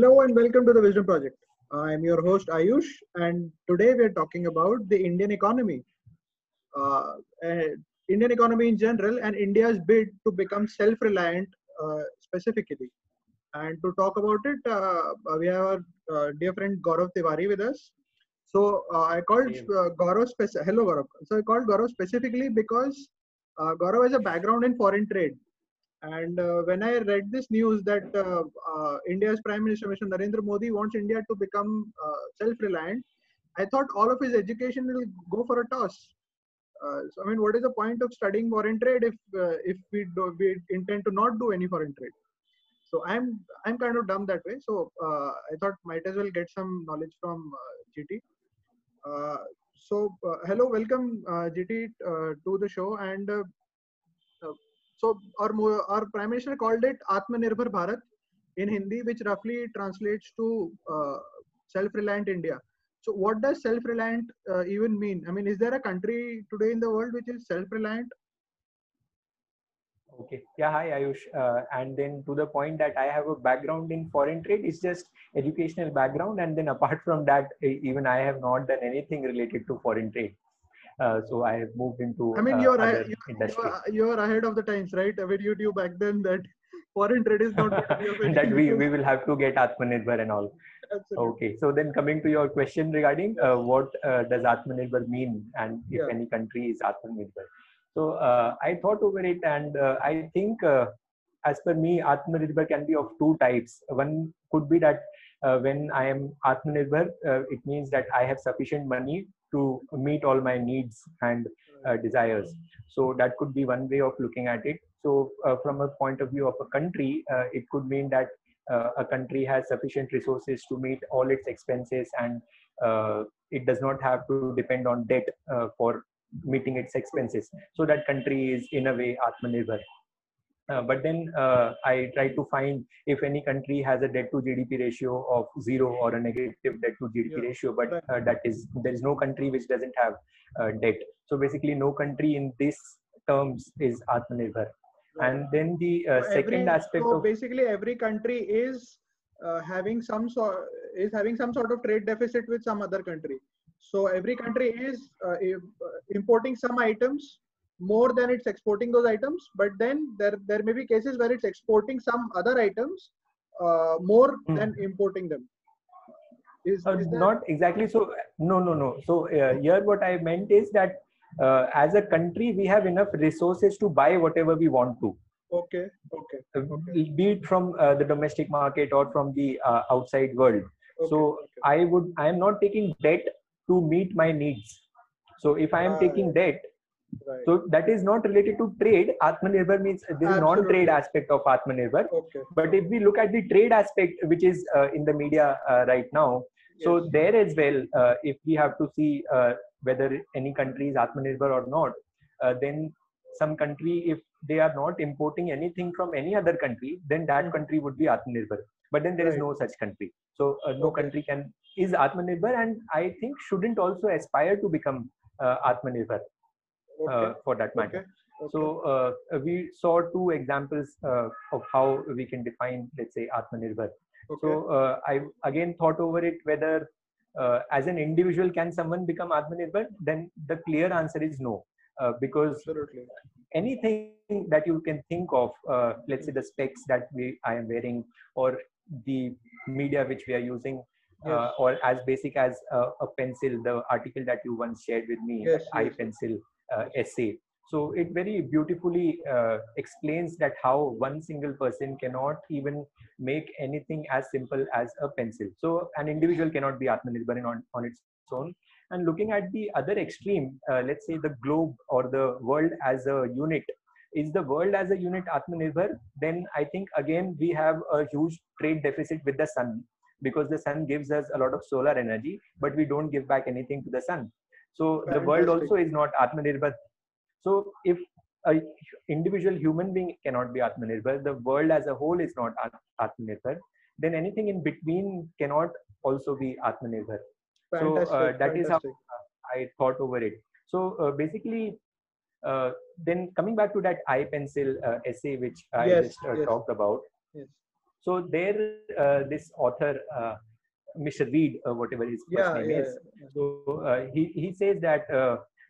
Hello and welcome to the Wisdom Project. I'm your host Ayush, and today we're talking about the Indian economy, uh, uh, Indian economy in general, and India's bid to become self-reliant uh, specifically. And to talk about it, uh, we have our uh, dear friend Gaurav Tiwari with us. So uh, I called Gaurav. Speci- Hello, Gaurav. So I called Gaurav specifically because Gaurav has a background in foreign trade and uh, when I read this news that uh, uh, India's Prime Minister, Mr. Narendra Modi, wants India to become uh, self-reliant, I thought all of his education will go for a toss. Uh, so I mean, what is the point of studying foreign trade if uh, if we do, we intend to not do any foreign trade? So I'm I'm kind of dumb that way. So I thought might as well get some knowledge from GT. so hello, welcome GT to the show and so our, our Prime Minister called it Atmanirbhar Bharat in Hindi, which roughly translates to uh, self-reliant India. So what does self-reliant uh, even mean? I mean, is there a country today in the world which is self-reliant? Okay. Yeah. Hi, Ayush. Uh, and then to the point that I have a background in foreign trade, it's just educational background. And then apart from that, even I have not done anything related to foreign trade. Uh, so I have moved into. I mean, uh, you're, uh, you're, you're ahead of the times, right? I mean, you knew back then that foreign trade is not that we we will have to get Atmanirbhar and all. Absolutely. Okay, so then coming to your question regarding uh, what uh, does Atmanirbhar mean and if yeah. any country is Atmanirbhar. So uh, I thought over it and I think as per me, Atmanirbhar can be of two types. One could be that when I am Atmanirbhar, it means that I have sufficient money to meet all my needs and uh, desires. So that could be one way of looking at it. So uh, from a point of view of a country uh, it could mean that uh, a country has sufficient resources to meet all its expenses and uh, it does not have to depend on debt uh, for meeting its expenses. So that country is in a way atmanirbhar uh, but then uh, I try to find if any country has a debt to GDP ratio of zero or a negative debt to GDP yeah. ratio, but uh, that is there is no country which doesn't have uh, debt. So basically, no country in this terms is Atmanirbhar. And then the uh, so second every, aspect so of basically every country is having some sort is having some sort of trade deficit with some other country. So every country is importing some items more than it's exporting those items but then there there may be cases where it's exporting some other items uh, more hmm. than importing them is, uh, is not exactly so no no no so uh, here what i meant is that uh, as a country we have enough resources to buy whatever we want to okay okay, uh, okay. be it from uh, the domestic market or from the outside world okay. so okay. i would i am not taking debt to meet my needs so if i am taking debt Right. So that is not related to trade. Atmanirbhar means this is non-trade aspect of Atmanirbhar. Okay. But if we look at the trade aspect, which is uh, in the media uh, right now, yes. so there as well, uh, if we have to see uh, whether any country is Atmanirbhar or not, uh, then some country, if they are not importing anything from any other country, then that mm-hmm. country would be Atmanirbhar. But then there right. is no such country. So uh, no okay. country can is Atmanirbhar, and I think shouldn't also aspire to become Atmanirbhar okay. Uh, for that matter. Okay. Okay. So uh, we saw two examples uh, of how we can define, let's say, Atmanirbhar. Okay. So I again thought over it whether uh, as an individual can someone become atmanirbhar then the clear answer is no uh, because Absolutely. anything that you can think of uh, let's say the specs that we i am wearing or the media which we are using yes. or as basic as a pencil the article that you once shared with me yes, yes. i pencil essay. So it very beautifully uh, explains that how one single person cannot even make anything as simple as a pencil. So an individual cannot be Atmanirbhar on, on its own. And looking at the other extreme, uh, let's say the globe or the world as a unit, is the world as a unit Atmanirbhar? Then I think again we have a huge trade deficit with the sun because the sun gives us a lot of solar energy, but we don't give back anything to the sun. So Fantastic. the world also is not Atmanirbhar. So if a individual human being cannot be Atmanirbhar, the world as a whole is not Atmanirbhar, then anything in between cannot also be Atmanirbhar. So uh, that Fantastic. is how I thought over it. So uh, basically, uh, then coming back to that I pencil uh, essay which I yes, just uh, yes. talked about. Yes. So there, uh, this author, uh, Mr. Read, uh, whatever his first name yeah, is, so he he says that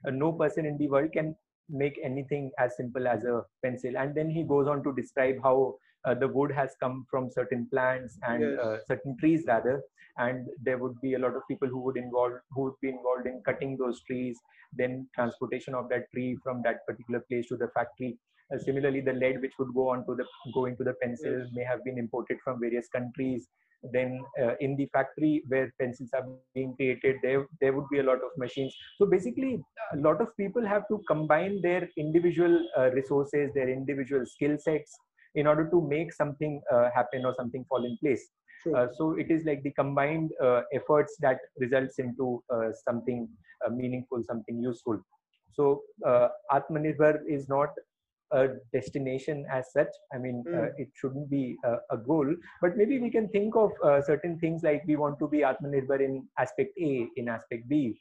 no person in the world can make anything as simple as a pencil, and then he goes on to describe how uh, the wood has come from certain plants and yes. uh, certain trees rather and there would be a lot of people who would involve who would be involved in cutting those trees then transportation of that tree from that particular place to the factory uh, similarly the lead which would go on to the go into the pencil yes. may have been imported from various countries then uh, in the factory where pencils are being created there there would be a lot of machines. So basically a lot of people have to combine their individual uh, resources their individual skill sets in order to make something uh, happen or something fall in place. Uh, so it is like the combined uh, efforts that results into uh, something uh, meaningful something useful. So uh, atmanirbhar is not a destination as such i mean mm. it shouldn't be a goal but maybe we can think of certain things like we want to be atmanirbhar in aspect a in aspect b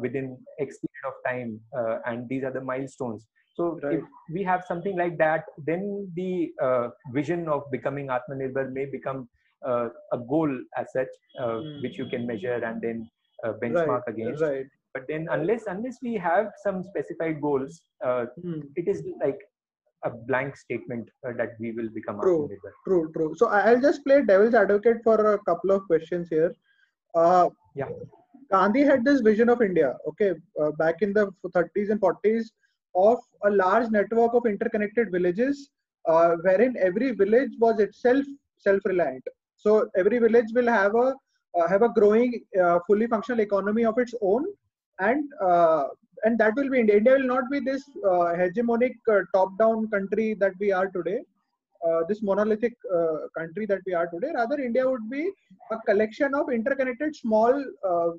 within x period of time and these are the milestones so right. if we have something like that, then the uh, vision of becoming Atmanirbhar may become uh, a goal as such, uh, mm. which you can measure and then uh, benchmark right. against. Right. But then unless unless we have some specified goals, mm. it is like a blank statement uh, that we will become true. True, true. So I'll just play devil's advocate for a couple of questions here. Uh, yeah. Gandhi had this vision of India, okay, back in the 30s and 40s of a large network of interconnected villages uh, wherein every village was itself self-reliant so every village will have a uh, have a growing uh, fully functional economy of its own and uh, and that will be india india will not be this uh, hegemonic uh, top down country that we are today uh, this monolithic uh, country that we are today. Rather, India would be a collection of interconnected small uh,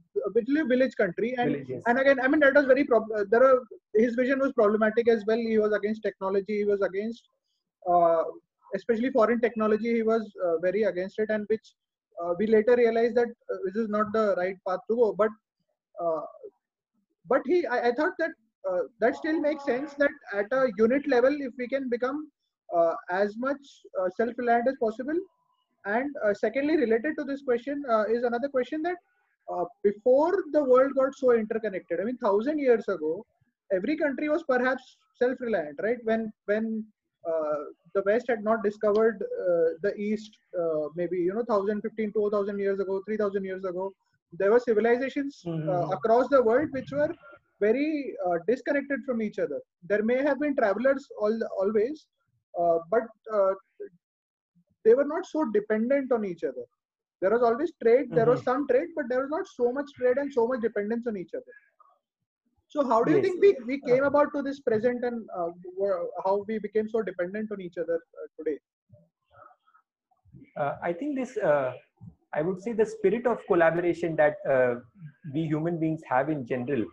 village country. And Villages. and again, I mean that was very prob- uh, there are his vision was problematic as well. He was against technology. He was against uh, especially foreign technology. He was uh, very against it, and which we later realized that this is not the right path to go. But but he, I, I thought that that still makes sense that at a unit level, if we can become uh, as much uh, self-reliant as possible. And uh, secondly related to this question is another question that before the world got so interconnected i mean thousand years ago every country was perhaps self-reliant right? When when uh, the west had not discovered uh, the east uh, maybe you know 1015 2000 years ago 3000 years ago there were civilizations mm-hmm. across the world which were very disconnected from each other there may have been travelers all always uh, but uh, they were not so dependent on each other. There was always trade, there mm-hmm. was some trade, but there was not so much trade and so much dependence on each other. So, how do you yes. think we, we came about to this present and uh, how we became so dependent on each other uh, today? Uh, I think this, uh, I would say, the spirit of collaboration that we human beings have in general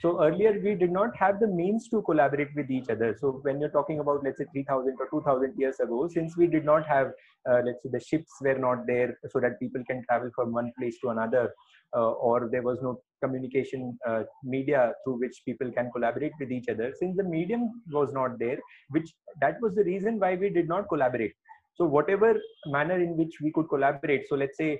so earlier we did not have the means to collaborate with each other. So when you're talking about let's say 3000 or 2000 years ago, since we did not have uh, let's say the ships were not there so that people can travel from one place to another, uh, or there was no communication uh, media through which people can collaborate with each other. Since the medium was not there, which that was the reason why we did not collaborate. So whatever manner in which we could collaborate. So let's say uh,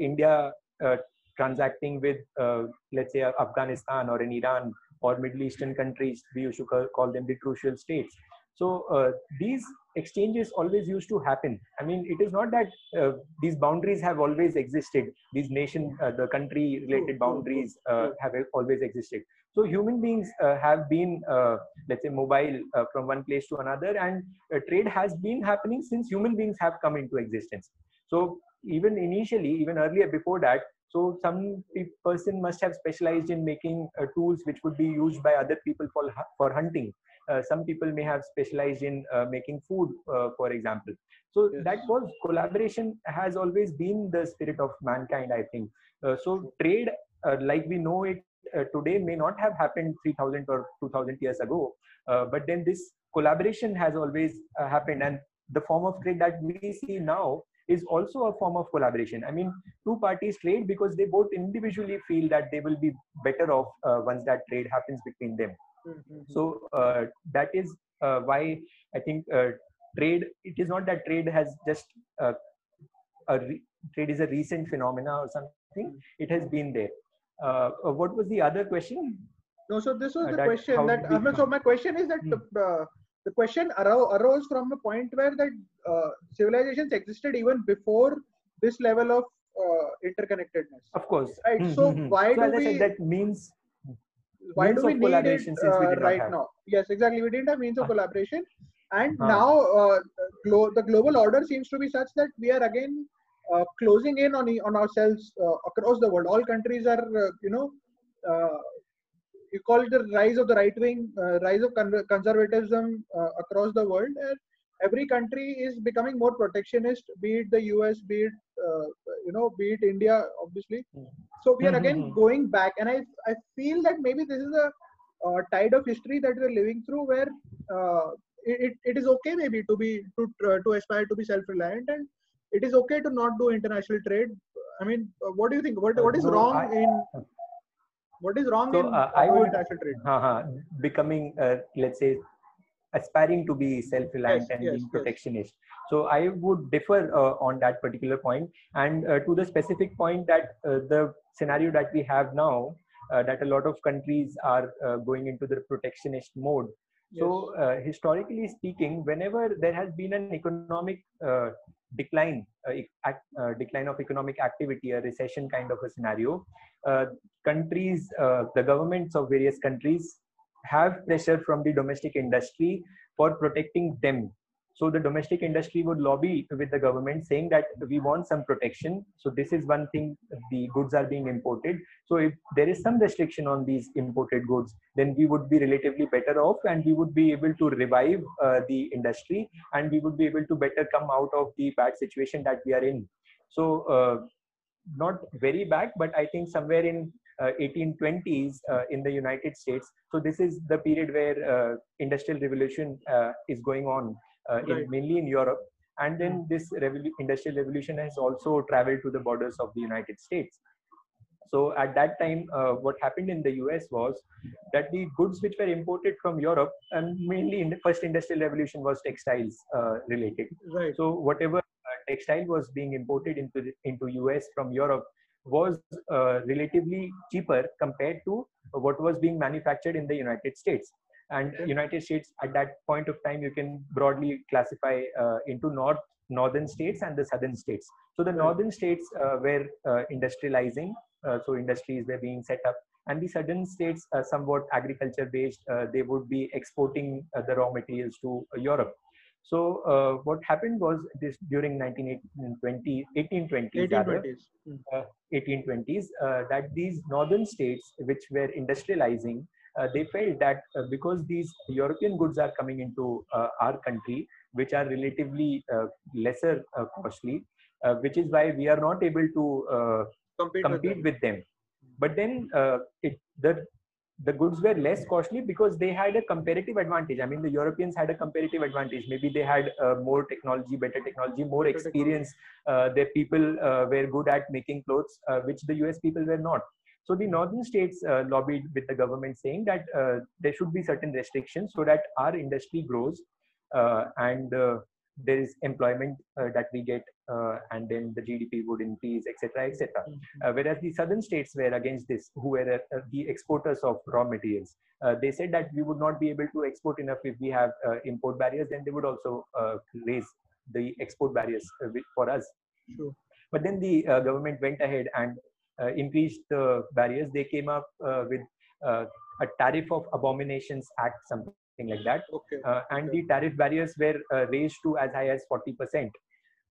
India uh, transacting with, uh, let's say, Afghanistan or in Iran or Middle Eastern countries, we used to call them the crucial states. So uh, these exchanges always used to happen. I mean, it is not that uh, these boundaries have always existed. These nation, uh, the country-related boundaries uh, have always existed. So human beings uh, have been, let's say, mobile from one place to another, and trade has been happening since human beings have come into existence. So even initially, even earlier before that, so some person must have specialized in making uh, tools which would be used by other people for, for hunting. Uh, some people may have specialized in uh, making food, uh, for example. So yes. that was collaboration has always been the spirit of mankind, I think. Uh, so trade, uh, like we know it today, may not have happened 3000 or 2000 years ago, but then this collaboration has always happened. And the form of trade that we see now is also a form of collaboration. I mean, two parties trade because they both individually feel that they will be better off uh, once that trade happens between them. Mm-hmm. So uh, that is uh, why I think uh, trade. It is not that trade has just uh, a re- trade is a recent phenomena or something. Mm. It has been there. Uh, what was the other question? No, so this was the that question that we I mean, so my question is that Hmm. the, uh, the question arose, arose from a point where that uh, civilizations existed even before this level of uh, interconnectedness. Of course. Right, Hmm, so hmm, hmm. why so do I we- said, that means Why means do we need it since we uh, right have. now? Yes, exactly. We didn't have means of Ah. collaboration, and Ah. now uh, glo- the global order seems to be such that we are again uh, closing in on e- on ourselves uh, across the world. All countries are, uh, you know, uh, you call it the rise of the right wing, uh, rise of con- conservatism uh, across the world. And every country is becoming more protectionist, be it the US, be it uh, you know, be it India, obviously. Hmm. So we are again hmm. going back, and I I feel that maybe this is a uh, tide of history that we're living through, where uh, it, it, is okay maybe to be to to aspire to be self-reliant, and it is okay to not do international trade. I mean, what do you think? What what is wrong in what is wrong So, in uh, I would- uh, becoming, uh, let's say, aspiring to be self-reliant Yes, and yes, being yes. protectionist. So I would differ uh, on that particular point. And uh, to the specific point that uh, the scenario that we have now, uh, that a lot of countries are uh, going into the protectionist mode. So uh, historically speaking, whenever there has been an economic uh, decline, uh, uh, decline of economic activity, a recession kind of a scenario, uh, countries, the governments of various countries have pressure from the domestic industry for protecting them. So the domestic industry would lobby with the government saying that we want some protection. So this is one thing, the goods are being imported. So if there is some restriction on these imported goods, then we would be relatively better off and we would be able to revive uh, the industry and we would be able to better come out of the bad situation that we are in. So uh, not very back, but I think somewhere in uh, 1820s uh, in the United States. So this is the period where uh, industrial revolution uh, is going on, uh, in, mainly in Europe. And then this revolu- industrial revolution has also traveled to the borders of the United States. So at that time, uh, what happened in the US was that the goods which were imported from Europe, and mainly in the first industrial revolution was textiles uh, related. Right. So whatever uh, textile was being imported into the, into US from Europe was uh, relatively cheaper compared to what was being manufactured in the United States. And. United States at that point of time, you can broadly classify uh, into north northern states and the southern states. So the northern states uh, were uh, industrializing, uh, so industries were being set up, and the southern states, uh, somewhat agriculture based, uh, they would be exporting uh, the raw materials to uh, Europe. So uh, what happened was this during 1920, 1820s, rather, 1820s. Hmm. 1820s uh, that these northern states which were industrializing uh, they felt that uh, because these european goods are coming into uh, our country which are relatively uh, lesser uh, costly uh, which is why we are not able to uh, Compete, compete with, with them. But then uh, it the the goods were less costly because they had a comparative advantage. I mean the europeans had a comparative advantage. Maybe they had uh, more technology better technology more Better experience. uh, their people uh, were good at making clothes uh, which the us people were not so the northern states uh, lobbied with the government saying that uh, there should be certain restrictions so that our industry grows uh, and uh, there is employment uh, that we get uh, and then the gdp would increase etc etc Hmm. uh, whereas the southern states were against this, who were uh, the exporters of raw materials. Uh, they said that we would not be able to export enough if we have uh, import barriers, then they would also uh, raise the export barriers uh, for us. Sure. But then the uh, government went ahead and increased the barriers. They came up uh, with uh, a tariff of abominations act, something like that Okay. uh, and Okay. the tariff barriers were uh, raised to as high as 40%.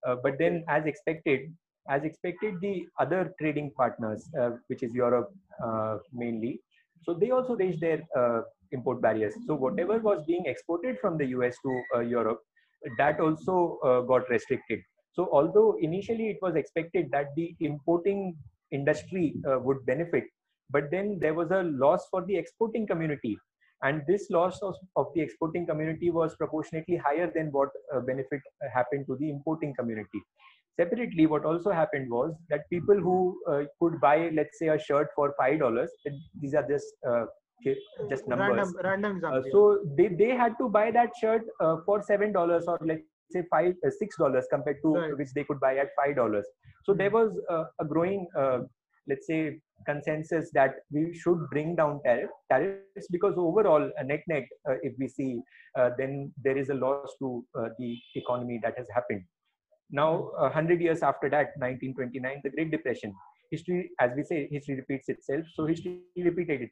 Uh, but then, as expected, as expected, the other trading partners, uh, which is Europe uh, mainly, so they also raised their uh, import barriers. So whatever was being exported from the US to uh, Europe, that also uh, got restricted. So although initially it was expected that the importing industry uh, would benefit, but then there was a loss for the exporting community. And this loss of, of the exporting community was proportionately higher than what uh, benefit uh, happened to the importing community. Separately what also happened was that people who uh, could buy let's say a shirt for five dollars these are just uh, just numbers. Random, random uh, example. so they, they had to buy that shirt uh, for seven dollars or let's say five uh, six dollars compared to Right. which they could buy at five dollars so there Hmm. was uh, a growing uh, let's say consensus that we should bring down tariff, tariffs because overall uh, net net uh, if we see uh, then there is a loss to uh, the economy that has happened now a 100 years after that 1929 the great depression history as we say history repeats itself so history repeated itself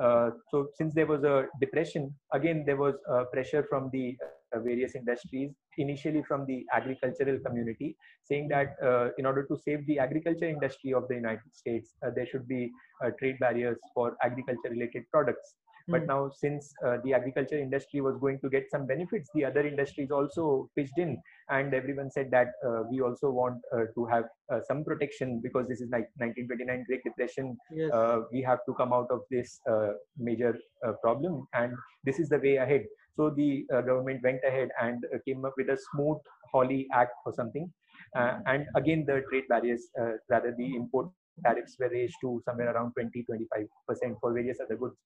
uh, so since there was a depression again there was uh, pressure from the uh, various industries initially from the agricultural community saying that uh, in order to save the agriculture industry of the united states uh, there should be trade barriers for agriculture related products but Hmm. now since uh, the agriculture industry was going to get some benefits the other industries also pitched in. And everyone said that uh, we also want uh, to have uh, some protection because this is like 1929 great depression Yes. uh, we have to come out of this uh, major uh, problem. And this is the way ahead. So the uh, government went ahead and uh, came up with a smooth holly act or something. Uh, and again the trade barriers uh, rather the import tariffs were raised to somewhere around 20 25% for various other goods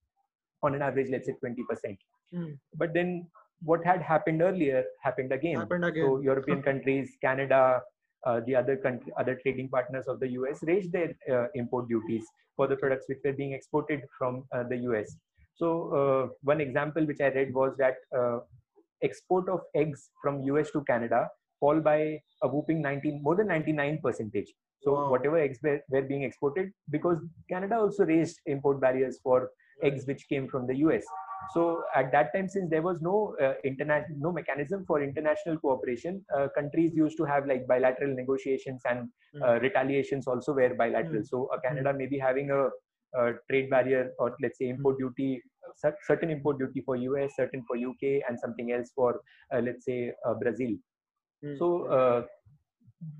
on an average let's say 20% Hmm. but then what had happened earlier happened again Happened again. so European countries, Canada, uh, the other country, other trading partners of the US raised their uh, import duties for the products which were being exported from uh, the US. So uh, one example which I read was that uh, export of eggs from US to Canada fall by a whooping 19, more than 99 percentage. So Wow. whatever eggs were, were being exported, because Canada also raised import barriers for eggs which came from the US. So at that time, since there was no uh, international, no mechanism for international cooperation, uh, countries used to have like bilateral negotiations and uh, retaliations also were bilateral. Mm. So uh, Canada may be having a, a trade barrier or let's say import duty, certain import duty for US, certain for UK, and something else for uh, let's say uh, Brazil. Hmm. So uh,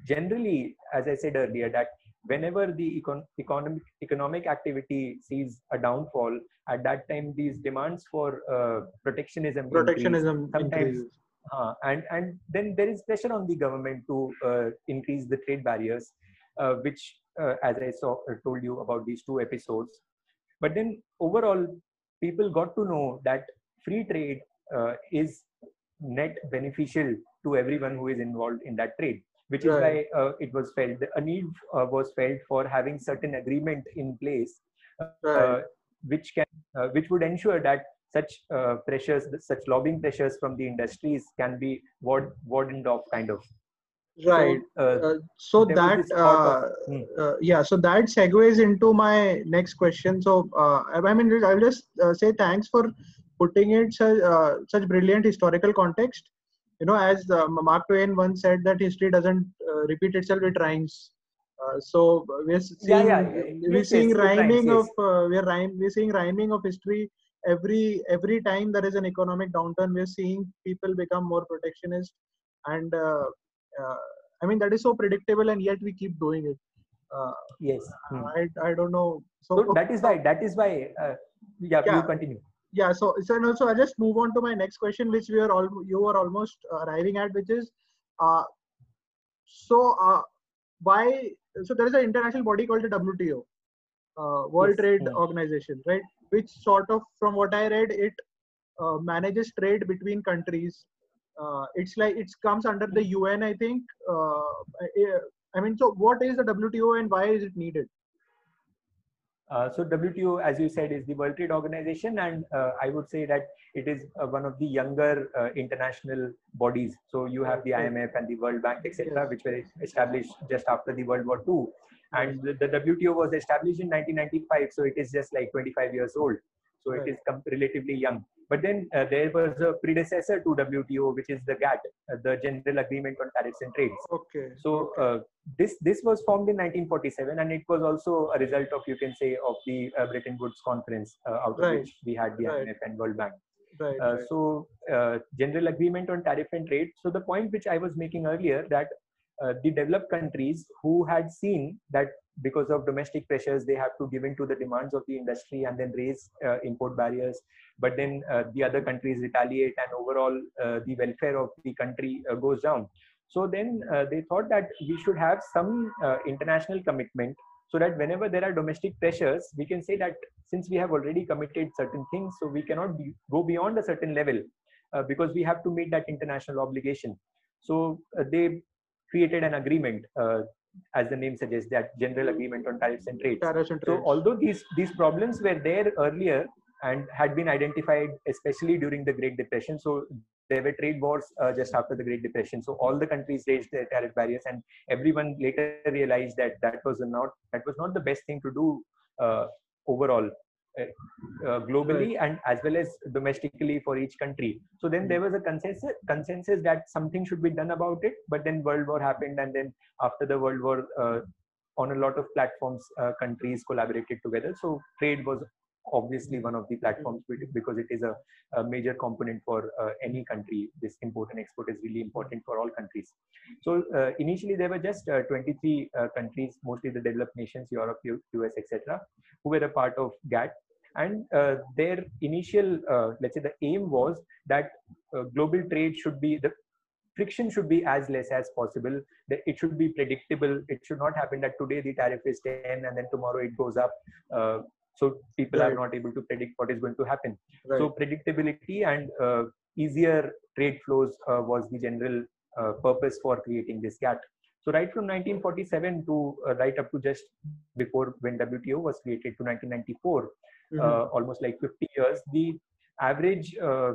generally, as I said earlier, that whenever the econ- economic economic activity sees a downfall, at that time these demands for uh, protectionism increase. protectionism sometimes- Uh, and and then there is pressure on the government to uh, increase the trade barriers, uh, which, uh, as I saw uh, told you about these two episodes. But then overall, people got to know that free trade uh, is net beneficial to everyone who is involved in that trade, which is Right. why uh, it was felt a need uh, was felt for having certain agreement in place, uh, Right. which can uh, which would ensure that such uh, pressures, such lobbying pressures from the industries can be ward, wardened off, kind of. Right. So, so that uh, of- Hmm. uh, yeah so that segues into my next question so uh, i mean i'll just uh, say thanks for putting it such, uh, such brilliant historical context you know as uh, mark twain once said that history doesn't uh, repeat itself it rhymes uh, so we're seeing yeah, yeah. we're Yes, seeing yes, rhyming yes. of uh, we're rhyme, we're seeing rhyming of history every every time there is an economic downturn we're seeing people become more protectionist and uh, uh, I mean that is so predictable, and yet we keep doing it. Uh, yes. Hmm. I I don't know. So, So that is why. That is why. Uh, yeah, Yeah. You continue. Yeah. So so no, so I just move on to my next question, which we are all you are almost arriving at, which is, uh, so uh, why? So there is an international body called the WTO, uh, World Yes. Trade. Organization, right? Which sort of, from what I read, it uh, manages trade between countries. Uh, it's like it comes under the UN, I think. Uh, I mean, so what is the WTO and why is it needed? Uh, so WTO, as you said, is the World Trade Organization, and uh, I would say that it is uh, one of the younger uh, international bodies. So you have the IMF and the World Bank, etc., which were established just after the World War II. And the, the WTO was established in 1995, so it is just like 25 years old. So it is relatively young. But then uh, there was a predecessor to WTO, which is the GATT, uh, the General Agreement on Tariffs and Trades. Okay. So uh, this this was formed in 1947, and it was also a result of you can say of the uh, Bretton Woods Conference, uh, out of which we had the Right. IMF and World Bank. right. Uh, right. so uh, general agreement on tariff and trade. So the point which I was making earlier that uh, the developed countries who had seen that because of domestic pressures they have to give in to the demands of the industry and then raise uh, import barriers. But then uh, the other countries retaliate and overall uh, the welfare of the country uh, goes down. So then uh, they thought that we should have some international commitment so that whenever there are domestic pressures we can say that since we have already committed certain things so we cannot be, go beyond a certain level because we have to meet that international obligation. So they created an agreement, uh, as the name suggests, that general agreement on tariffs and trade. Tariffs and So although these these problems were there earlier and had been identified, especially during the Great Depression, so there were trade wars uh, just after the Great Depression. So all the countries raised their tariff barriers, and everyone later realized that that was not that was not the best thing to do uh, overall. Uh, uh, globally and as well as domestically for each country. So then there was a consensus consensus that something should be done about it but then world war happened and then after the world war uh, on a lot of platforms uh, countries collaborated together. So trade was obviously one of the platforms because it is a, a major component for uh, any country. This import and export is really important for all countries. So uh, initially there were just uh, 23 uh, countries mostly the developed nations europe us etc who were a part of GATT and uh, their initial uh, let's say the aim was that uh, global trade should be the friction should be as less as possible that it should be predictable it should not happen that today the tariff is 10 and then tomorrow it goes up uh, so people are not able to predict what is going to happen Right. so predictability and uh, easier trade flows uh, was the general uh, purpose for creating this GATT. So right from 1947 to uh, right up to just before when WTO was created to 1994, Uh, almost like 50 years, the average uh,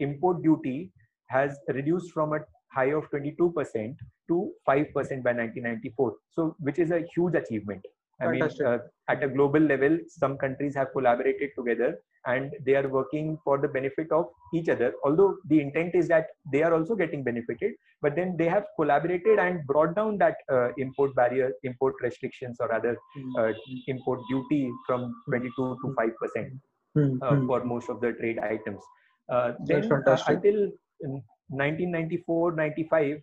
import duty has reduced from a high of 22% to 5% by 1994. So which is a huge achievement. I mean, uh, at a global level, some countries have collaborated together and they are working for the benefit of each other. Although the intent is that they are also getting benefited, but then they have collaborated and brought down that uh, import barrier, import restrictions, or other uh, import duty from 22 to 5 percent Hmm, uh, hmm. for most of the trade items. Uh, then uh, until 1994-95,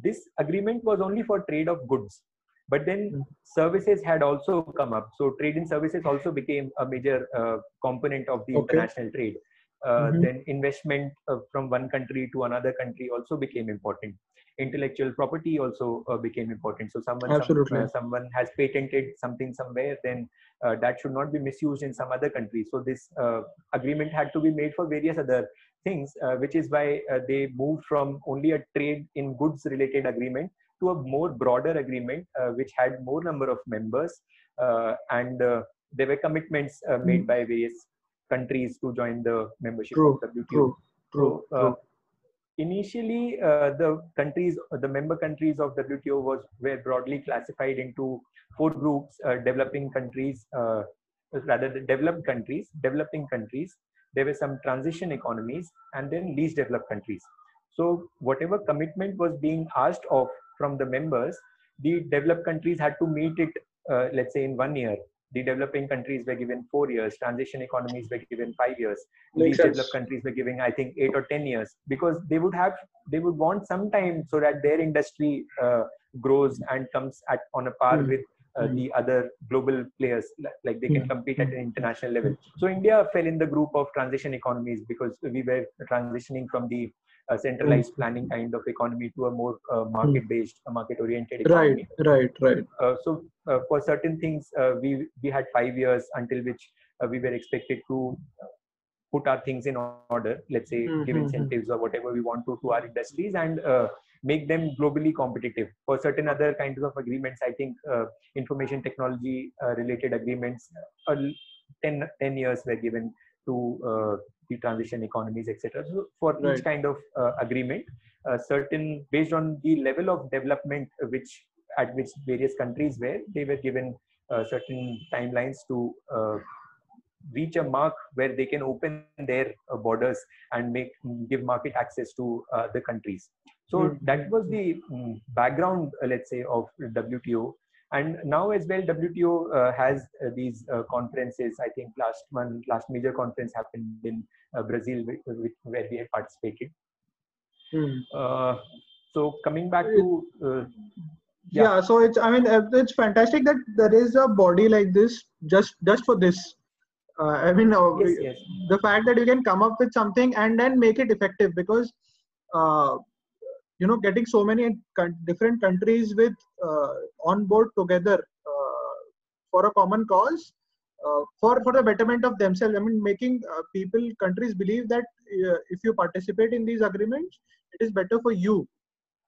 this agreement was only for trade of goods. But then Mm. services had also come up. So trade in services also became a major uh, component of the Okay. international trade. Uh, Mhm. Then investment uh, from one country to another country also became important. Intellectual property also uh, became important. So someone some- uh, someone has patented something somewhere, then uh, that should not be misused in some other country. So this uh, agreement had to be made for various other things, uh, which is why uh, they moved from only a trade in goods related agreement to a more broader agreement, uh, which had more number of members, uh, and uh, there were commitments uh, made by various countries to join the membership True, of WTO. True. True. So, uh, initially, uh, the countries, the member countries of WTO was were broadly classified into four groups: uh, developing countries, uh, rather the developed countries, developing countries. There were some transition economies, and then least developed countries. So, whatever commitment was being asked of from the members, the developed countries had to meet it. Uh, let's say in one year. The developing countries were given four years. Transition economies were given five years Makes sense. developed countries were giving i think eight or ten years because they would have they would want some time so that their industry uh, grows and comes at on a par Hmm. with uh, Hmm. the other global players like they can Hmm. compete at an international level so india fell in the group of transition economies because we were transitioning from the uh, centralized planning kind of economy to a more uh, market based market oriented economy Right. Right. Right. uh, so uh, for certain things uh, we we had five years until which uh, we were expected to put our things in order let's say give Mhm. incentives or whatever we want to to our industries and uh, make them globally competitive for certain other kinds of agreements i think uh, information technology uh, related agreements uh, 10, 10 years were given to uh, the transition economies etc so for Right. each kind of uh, agreement certain based on the level of development which at which various countries were they were given uh, certain timelines to uh, reach a mark where they can open their uh, borders and make give market access to uh, the countries so Mhm. that was the mm, background uh, let's say of wto and now as well wto uh, has uh, these uh, conferences i think last one last major conference happened in uh, brazil where we had participated Hmm. uh, so coming back to uh, yeah. Yeah. so it's i mean it's fantastic that there is a body like this just just for this uh, i mean uh, yes yes the fact that you can come up with something and then make it effective because uh, you know getting so many different countries with uh, on board together uh, for a common cause uh, for for the betterment of themselves i mean making uh, people countries believe that uh, if you participate in these agreements it is better for you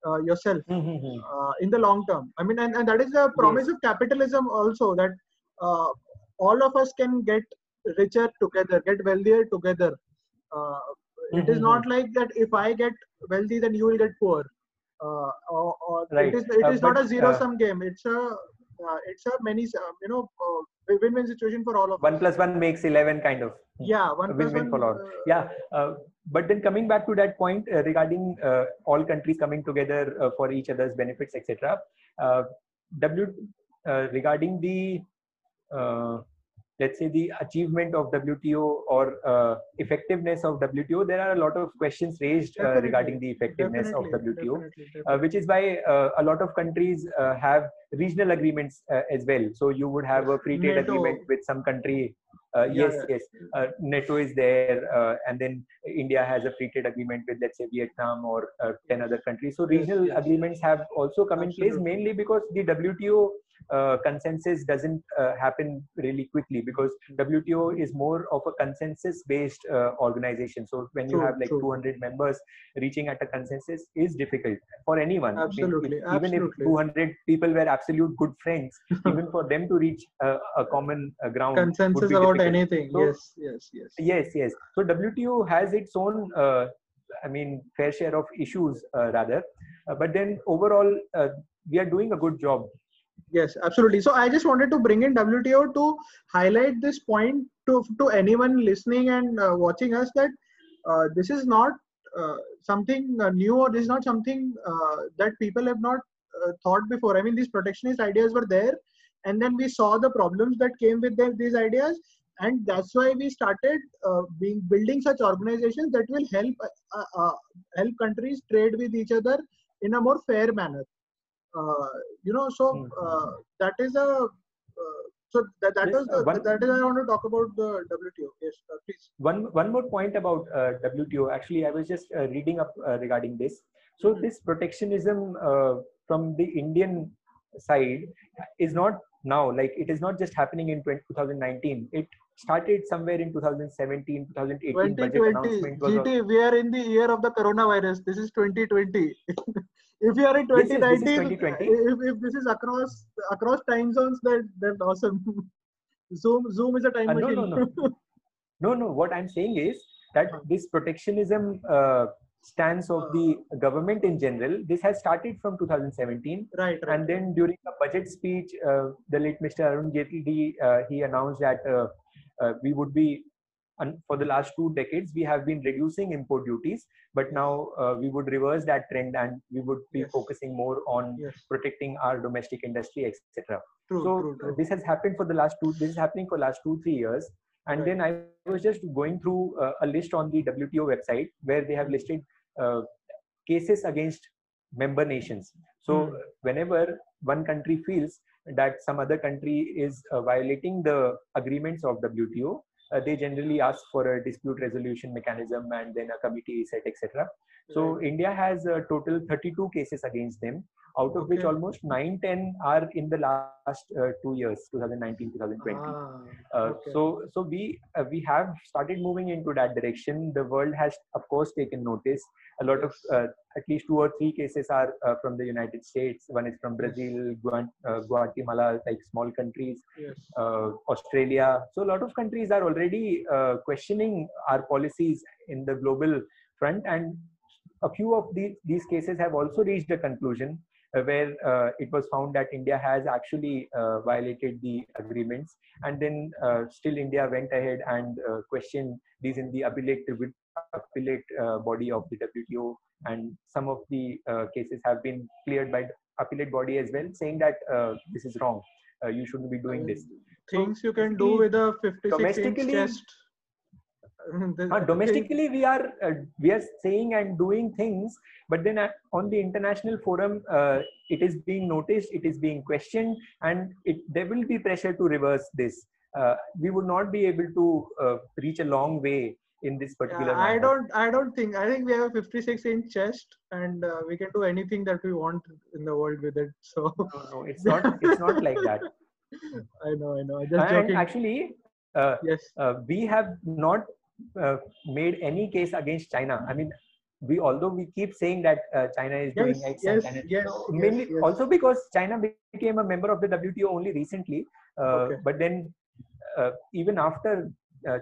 uh, yourself Mhm. uh, in the long term. I mean, and, and that is the promise of capitalism also that uh, all of us can get richer together, get wealthier together. It is Mhm. not like that if I get wealthy, then you will get poor. Uh, or, or Right. it is it is not but, a zero uh, sum game. It's a uh, it's a many uh, you know uh, win-win situation for all of one us. plus one makes 11 kind of Yeah, one win-win one, for all. uh, yeah uh, but then coming back to that point uh, regarding uh, all countries coming together uh, for each other's benefits etc uh, w uh, regarding the uh, let's say the achievement of wto or uh, effectiveness of wto there are a lot of questions raised uh, regarding the effectiveness of wto definitely, uh, which is why uh, a lot of countries uh, have regional agreements uh, as well. So you would have a free trade NATO. agreement with some country. Uh, Yeah, yes, yeah. yes. Uh, NATO is there, uh, and then India has a free trade agreement with, let's say, Vietnam or uh, ten other countries. So regional yes. agreements have also come in place, mainly because the WTO uh, consensus doesn't uh, happen really quickly because WTO is more of a consensus-based uh, organization. So when you have like true. 200 members, reaching at a consensus is difficult for anyone. Absolutely, if- even if 200 people were absolute good friends, even for them to reach a, a common uh, ground consensus about difficult. anything. So- yes, yes, yes. Yes, yes. So WTO has its own, uh, I mean, fair share of issues uh, rather, uh, but then overall uh, we are doing a good job. Yes, absolutely. So I just wanted to bring in WTO to highlight this point to to anyone listening and uh, watching us that uh, this is not uh, something uh, new or this is not something uh, that people have not uh, thought before. I mean, these protectionist ideas were there, and then we saw the problems that came with these ideas, and that's why we started being building such organizations that will help help countries trade with each other in a more fair manner. Uh, you know, so Hmm. uh, that is a uh, so that, that Yes, the, one- that is I want to talk about the WTO. Yes, uh, please. One one more point about uh, WTO. Actually, I was just uh, reading up uh, regarding this. So Mhm. this protectionism uh, from the Indian side is not now like it is not just happening in 20, 2019 it started somewhere in 2017 2018 budget 2020 announcement was GT. We are in the year of the coronavirus. This is 2020. if you are in Yes, yes, this is 2019, 2020. if, if this is across across time zones, then then awesome. Zoom Zoom is a time Uh, no, machine. no, no. no no what i'm saying is that this protectionism uh, stance of the government in general this has started from 2017 right, right. and then during a budget speech uh, the late mr arun jaitley uh, he announced that uh, uh, we would be for the last two decades we have been reducing import duties but now uh, we would reverse that trend and we would be Yes. focusing more on yes, protecting our domestic industry etc so true, true. this has happened for the last two this is happening for last two three years and Right. then i was just going through uh, a list on the wto website where they have Mm. listed uh, cases against member nations so Mm. whenever one country feels that some other country is uh, violating the agreements of wto uh, they generally ask for a dispute resolution mechanism and then a committee is set etc so Right. india has a total 32 cases against them out of which almost 9 10 are in the last uh, two years 2019 2020 Ah, uh, so so we uh, we have started moving into that direction. The world has of course taken notice a lot of uh, at least two or three cases are uh, from the united states. One is from brazil Guan- uh, guatemala like small countries yes. uh, australia. So a lot of countries are already uh, questioning our policies in the global front. And a few of these, these cases have also reached a conclusion uh, where uh, it was found that India has actually uh, violated the agreements, and then uh, still India went ahead and uh, questioned these in the appellate tribu- appellate uh, body of the WTO, and some of the uh, cases have been cleared by the appellate body as well, saying that uh, this is wrong. Uh, you shouldn't be doing this. Things you can do with a 56 inch domestically- chest. Uh, domestically, we are uh, we are saying and doing things, but then at, on the international forum, uh, it is being noticed, it is being questioned, and it there will be pressure to reverse this. Uh, we would not be able to uh, reach a long way in this particular. Yeah, I don't. I don't think. I think we have a 56 inch chest, and uh, we can do anything that we want in the world with it. So No, no, it's not. It's not like that. I know. I know. Just and joking. actually, uh, yes. uh, we have not uh, made any case against China. I mean, we although we keep saying that uh, China is yes, doing X yes, and yes, mainly yes, also because China became a member of the WTO only recently. Uh, Okay. But then uh, even after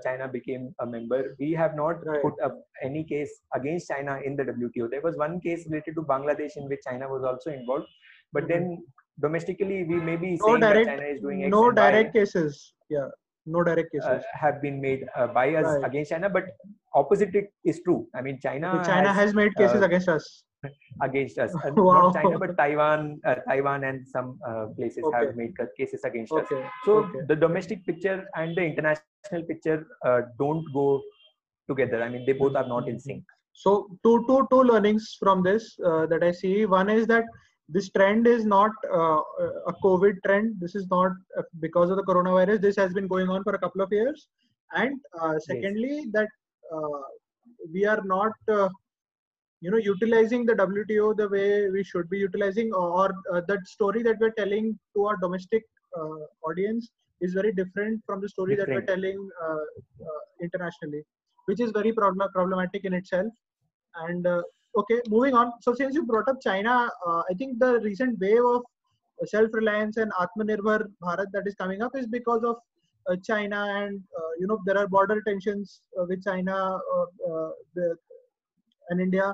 China became a member, we have not put up any case against China in the WTO. There was one case related to Bangladesh in which China was also involved, but Mhm. then domestically we may be no saying direct, that China is doing X no direct cases. Yeah, no direct uh, cases. have been made uh, by us Right. against China, but opposite it is true. I mean, China, China has has made cases uh, against us. Against us. Wow. Not China, but Taiwan, uh, Taiwan, and some uh, places Okay. have made cases against us. So okay. the domestic picture and the international picture uh, don't go together. I mean, they both are not in sync. So two two two learnings from this uh, that I see. One is that this trend is not uh, a COVID trend. This is not uh, because of the coronavirus. This has been going on for a couple of years. And uh, secondly, that uh, we are not, uh, you know, utilizing the WTO the way we should be utilizing, or, or uh, that story that we're telling to our domestic uh, audience is very different from the story that we're telling uh, uh, internationally, which is very problem- problematic in itself. And uh, okay, moving on. So since you brought up China, uh, I think the recent wave of self-reliance and Atmanirbhar Bharat that is coming up is because of uh, China and uh, you know there are border tensions uh, with China the, and India.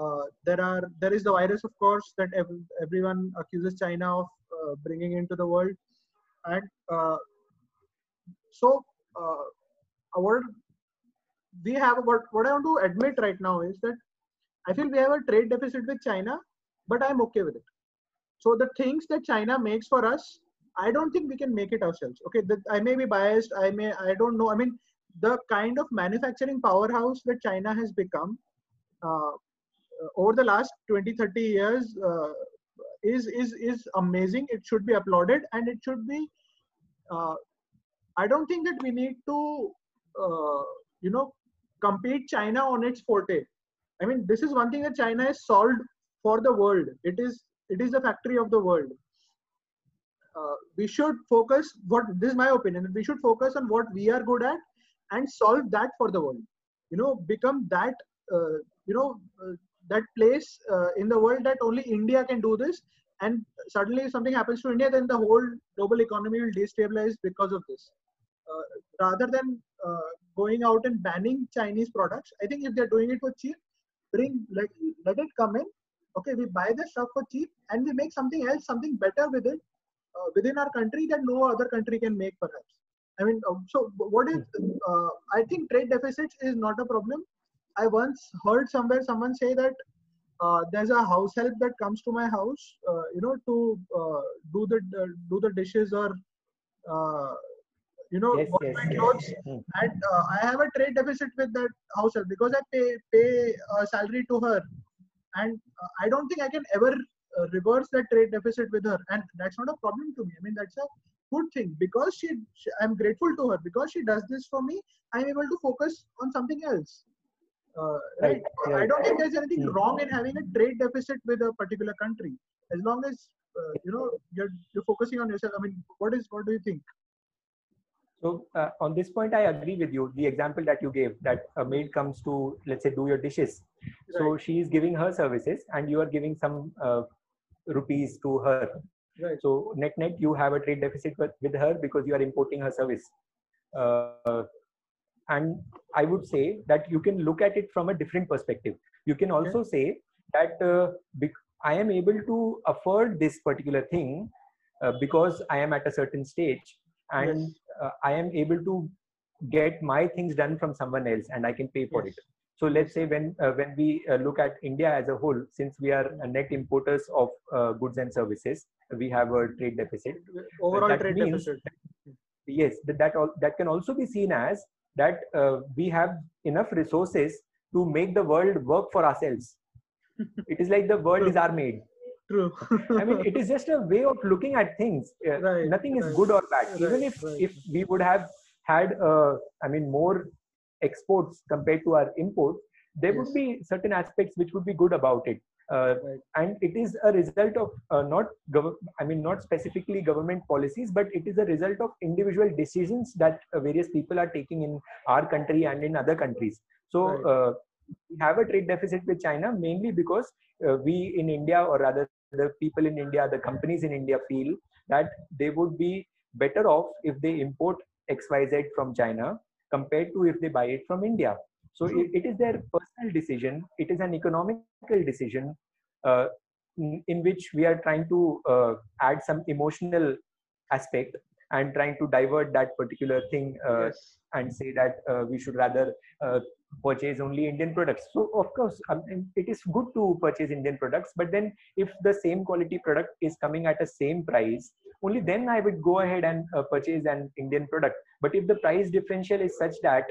Uh, there are there is the virus, of course, that ev- everyone accuses China of uh, bringing into the world, and uh, so uh, what we have what what I want to admit right now is that I feel we have a trade deficit with China, but I'm okay with it. So the things that China makes for us, I don't think we can make it ourselves. Okay, I may be biased. I may I don't know. I mean, the kind of manufacturing powerhouse that China has become uh, over the last 20, 30 years uh, is is is amazing. It should be applauded, and it should be. Uh, I don't think that we need to, uh, you know, compete China on its forte. I mean, this is one thing that China has solved for the world. It is it is the factory of the world. Uh, we should focus. What this is my opinion. We should focus on what we are good at and solve that for the world. You know, become that. Uh, you know, uh, that place uh, in the world that only India can do this. And suddenly, if something happens to India, then the whole global economy will destabilize because of this. Uh, rather than uh, going out and banning Chinese products, I think if they're doing it for cheap, bring let, let it come in. Okay, we buy the stuff for cheap and we make something else, something better with it uh, within our country that no other country can make, perhaps. I mean, uh, so what is? Uh, I think trade deficits is not a problem. I once heard somewhere someone say that uh, there's a house help that comes to my house, uh, you know, to uh, do the uh, do the dishes or uh, you know Yes, wash yes, my yes. clothes. Hmm. And uh, I have a trade deficit with that house help because I pay pay a salary to her, and uh, I don't think I can ever uh, reverse that trade deficit with her, and that's not a problem to me. I mean, that's a good thing because she, she I'm grateful to her because she does this for me. I'm able to focus on something else. Uh, right. Right, I don't think there's anything Hmm. wrong in having a trade deficit with a particular country, as long as uh, you know you're you're focusing on yourself. I mean, what is what do you think? So uh, on this point, I agree with you. The example that you gave that a maid comes to, let's say, do your dishes. So she is giving her services and you are giving some uh, rupees to her. Right. So net net, you have a trade deficit with, with her because you are importing her service. Uh, and I would say that you can look at it from a different perspective. You can also say that uh, I am able to afford this particular thing uh, because I am at a certain stage and Yes. uh, I am able to get my things done from someone else and I can pay for Yes. it. So let's say when uh, when we uh, look at India as a whole, since we are net importers of uh, goods and services, we have a trade deficit. Overall trade deficit. Yes, that that, all, that can also be seen as that uh, we have enough resources to make the world work for ourselves. it is like the world is our maid. True. I mean, it is just a way of looking at things. Uh, Right, nothing is right, good or bad. Even if right. if we would have had, uh, I mean, more exports compared to our imports, there Yes. would be certain aspects which would be good about it. Uh, and it is a result of uh, not gov- I mean, not specifically government policies, but it is a result of individual decisions that uh, various people are taking in our country and in other countries. So Right. uh, we have a trade deficit with China mainly because uh, we in India, or rather the people in India, the companies in India feel that they would be better off if they import XYZ from China compared to if they buy it from India. So it, it is their personal decision. It is an economical decision uh, in, in, which we are trying to uh, add some emotional aspect and trying to divert that particular thing uh, yes. and say that uh, we should rather uh, purchase only Indian products. So of course, um, it is good to purchase Indian products, but then if the same quality product is coming at a same price, only then I would go ahead and uh, purchase an Indian product. But if the price differential is such that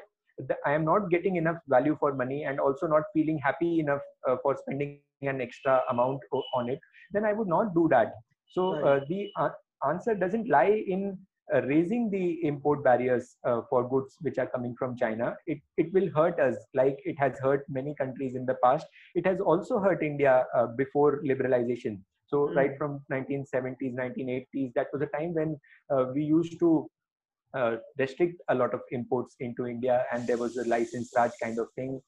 I am not getting enough value for money and also not feeling happy enough uh, for spending an extra amount on it, then I would not do that. So right. Uh, the uh, answer doesn't lie in uh, raising the import barriers uh, for goods which are coming from China, it, it will hurt us like it has hurt many countries in the past. It has also hurt India uh, before liberalization. So mm. right from 1970s, 1980s, that was a time when uh, we used to uh, restrict a lot of imports into India and there was a license Raj kind of thing.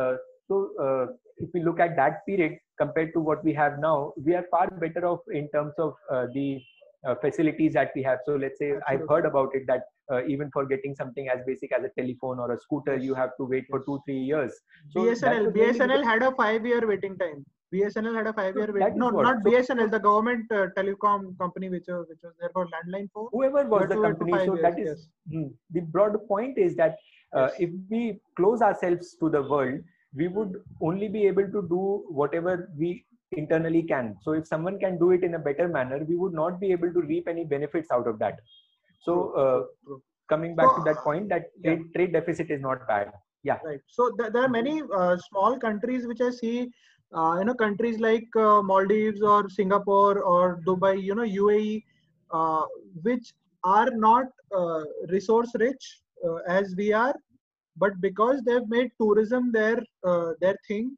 Uh, so if we look at that period compared to what we have now, we are far better off in terms of the uh, facilities that we have. So let's say. I've heard about it that uh, even for getting something as basic as a telephone or a scooter, you have to wait for two three years. So BSNL BSNL had a five year waiting time. BSNL had a five year waiting. No, not so, BSNL, the government uh, telecom company which uh, which was there for landline phone. Whoever was the company, so years, that is yes. Hmm, the broad point is that uh, yes. if we close ourselves to the world, we would only be able to do whatever we internally can so if someone can do it in a better manner we would not be able to reap any benefits out of that so uh, coming back so, to that point that yeah. trade, trade, deficit is not bad yeah right so th- there are many uh, small countries which i see you know countries like uh, maldives or singapore or dubai you know uae uh, which are not uh, resource rich as we are but because they've made tourism their their thing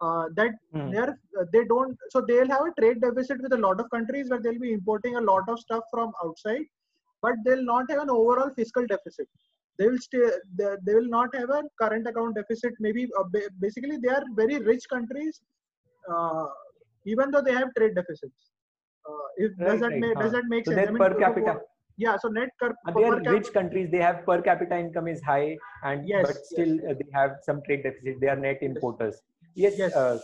uh, that mm. they're uh, they don't so they'll have a trade deficit with a lot of countries where they'll be importing a lot of stuff from outside but they'll not have an overall fiscal deficit they will stay they, they will not have a current account deficit. Maybe uh, basically they are very rich countries uh, even though they have trade deficits. Uh, if right, does that right. make does that make so sense? I mean, per capita. yeah so net per, they are rich countries they have per capita income is high and yes, but still yes. Uh, they have some trade deficit. They are net importers. Yes, yes. Uh,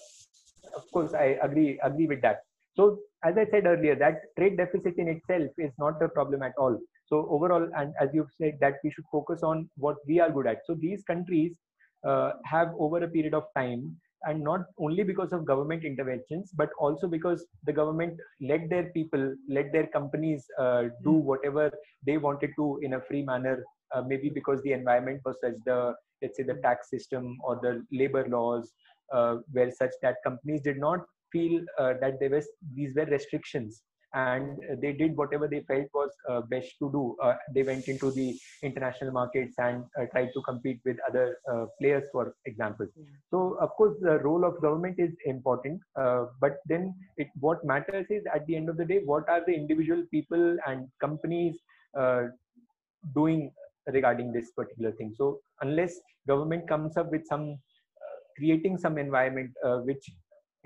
of course i agree agree with that. So as i said earlier that trade deficit in itself is not a problem at all so overall and as you've said that we should focus on what we are good at so these countries uh, have over a period of time and not only because of government interventions but also because the government let their people let their companies uh, do hmm. whatever they wanted to in a free manner uh, maybe because the environment was such the let's say the tax system or the labor laws uh, were such that companies did not feel uh, that there was these were restrictions and they did whatever they felt was uh, best to do. Uh, they went into the international markets and uh, tried to compete with other uh, players, for example. So, of course, the role of government is important, but then it, what matters is at the end of the day, what are the individual people and companies doing regarding this particular thing? So, unless government comes up with some creating some environment uh, which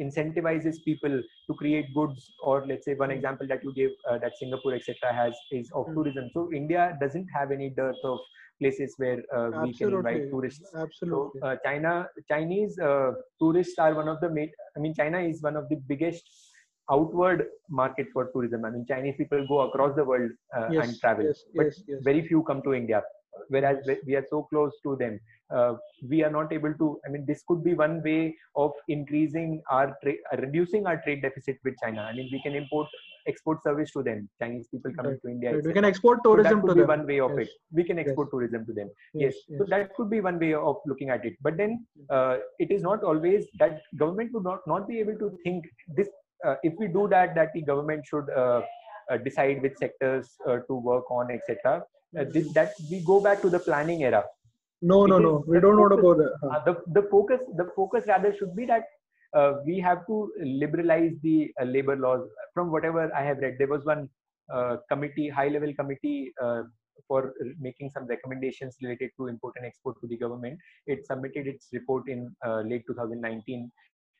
incentivizes people to create goods or let's say one hmm. example that you gave uh, that singapore etc has is of mm. tourism so india doesn't have any dearth of places where uh, we can invite tourists absolutely so, uh, china chinese uh, tourists are one of the main i mean china is one of the biggest outward market for tourism i mean chinese people go across the world uh, yes, and travel yes, but yes, yes. very few come to india whereas we are so close to them uh, we are not able to i mean this could be one way of increasing our trade uh, reducing our trade deficit with china i mean we can import export service to them chinese people coming right. to india right. we can export tourism so to them one way of yes. it we can export yes. tourism to them yes. yes. so that could be one way of looking at it but then uh, it is not always that government would not, not be able to think this uh, if we do that that the government should uh, uh, decide which sectors to work on etc that we go back to the planning era no, no, no. We don't focus, want to go there. Uh, the, the focus, the focus rather should be that uh, we have to liberalize the uh, labor laws. From whatever I have read, there was one uh, committee, high-level committee uh, for making some recommendations related to import and export to the government. It submitted its report in uh, late 2019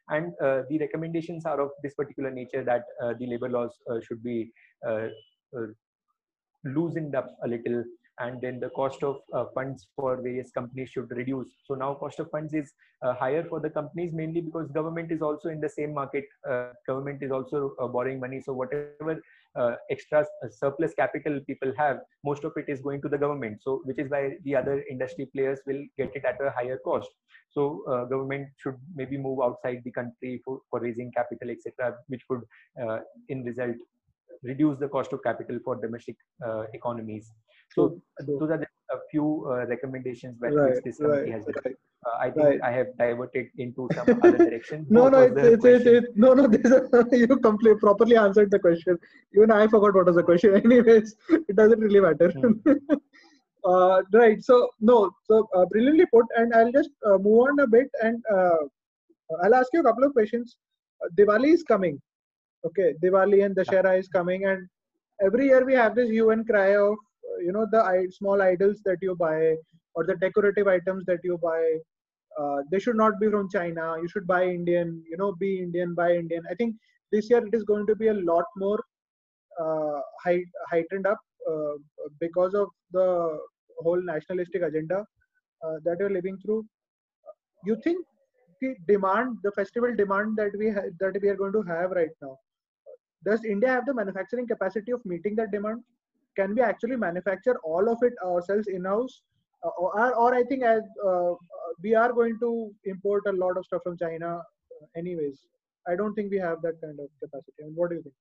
and uh, the recommendations are of this particular nature that uh, the labor laws uh, should be loosened up a little and then the cost of uh, funds for various companies should reduce. So now cost of funds is uh, higher for the companies mainly because government is also in the same market uh, government is also borrowing money. So whatever extra surplus capital people have most of it is going to the government. So which is why the other industry players will get it at a higher cost. So uh, government should maybe move outside the country for, for raising capital, etc., which would uh, in result, reduce the cost of capital for domestic uh, economies. So those are a few uh, recommendations that right, this committee right, has. Right. Uh, I think. I have diverted into some other direction. no, no, it's, it's, it's, no, no. A, you completely properly answered the question. Even I forgot what was the question. Anyways, it doesn't really matter. Hmm. Uh, right. So no. So uh, brilliantly put. And I'll just uh, move on a bit, and uh, I'll ask you a couple of questions. Uh, Diwali is coming. Okay, Diwali and Dashera is coming, and every year we have this hue and cry of you know the small idols that you buy or the decorative items that you buy. they should not be from China. You should buy Indian. You know, be Indian, buy Indian. I think this year it is going to be a lot more height, heightened up uh, because of the whole nationalistic agenda uh, that you're living through you think the demand the festival demand that we ha- that we are going to have right now does india have the manufacturing capacity of meeting that demand? Can we actually manufacture all of it ourselves in house uh, or, or i think as uh, we are going to import a lot of stuff from china anyways. I don't think we have that kind of capacity. I mean, what do you think?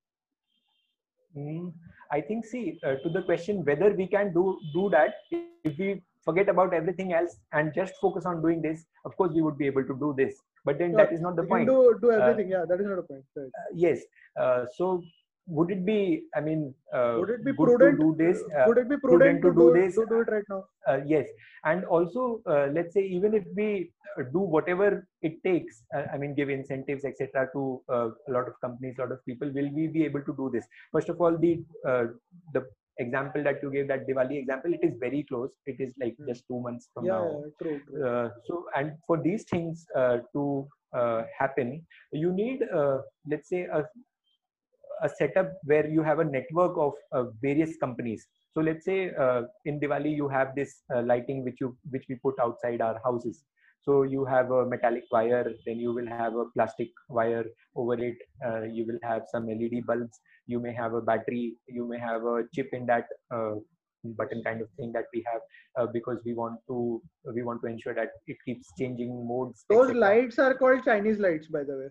Mm, I think, see, uh, to the question whether we can do do that, if we forget about everything else and just focus on doing this, of course, we would be able to do this. But then that is not the point. Do, do uh, everything, yeah, that is not a point. Right. Uh, yes. Uh, so would it be i mean uh, would it be prudent to do this uh, would it be prudent, prudent to, to, do, this to do it right now uh, yes and also uh, let's say even if we do whatever it takes uh, i mean give incentives etc to uh, a lot of companies a lot of people will we be able to do this first of all the the example that you gave that diwali example it is very close it is like hmm. just two months from yeah, now yeah, true, true. so and for these things to happen you need let's say a a setup where you have a network of uh, various companies so let's say uh, in diwali you have this uh, lighting which you which we put outside our houses so you have a metallic wire then you will have a plastic wire over it uh, you will have some led bulbs you may have a battery you may have a chip in that uh, button kind of thing that we have uh, because we want to we want to ensure that it keeps changing modes those lights are called chinese lights by the way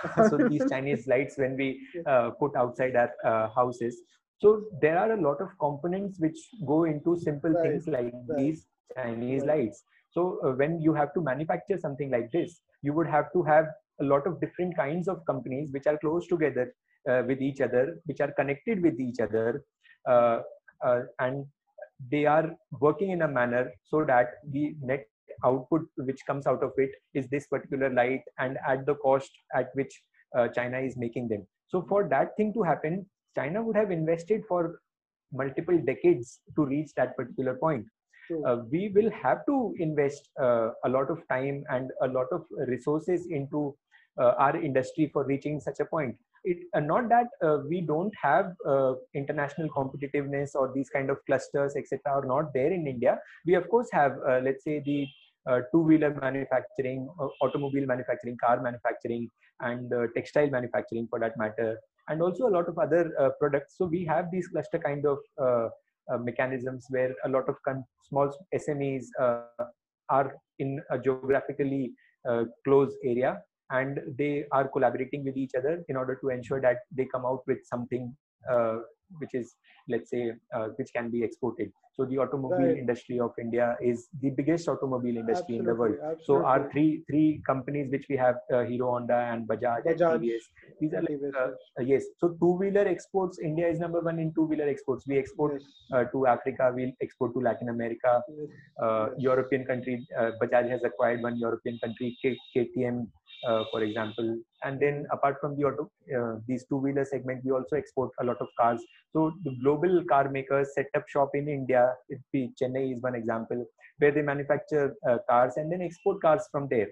so these Chinese lights when we uh, put outside our uh, houses. So there are a lot of components which go into simple right. things like right. these Chinese right. lights. So uh, when you have to manufacture something like this, you would have to have a lot of different kinds of companies which are close together uh, with each other, which are connected with each other, uh, uh, and they are working in a manner so that the net output which comes out of it is this particular light and at the cost at which uh, china is making them. So for that thing to happen china would have invested for multiple decades to reach that particular point uh, we will have to invest uh, a lot of time and a lot of resources into uh, our industry for reaching such a point. It uh, not that uh, we don't have uh, international competitiveness or these kind of clusters etc are not there in india. We of course have let's say the uh, two-wheeler manufacturing automobile manufacturing car manufacturing and textile manufacturing for that matter and also a lot of other products. So we have these cluster kind of Uh, mechanisms where a lot of small smes uh, are in a geographically uh, close area and they are collaborating with each other in order to ensure that they come out with something uh, which is let's say uh, which can be exported so the automobile right. industry of india is the biggest automobile industry absolutely, in the world absolutely. so our three three companies which we have uh, hero honda and bajaj, bajaj and tvs these are like, uh, uh, yes so two wheeler exports india is number one in two wheeler exports we export yes. Uh, to africa we export to latin america yes. Uh, yes. european country bajaj has acquired one european country K- ktm uh, for example. And then apart from the auto, uh, these two-wheeler segment, we also export a lot of cars. So the global car makers set up shop in India. It be Chennai is one example where they manufacture uh, cars and then export cars from there.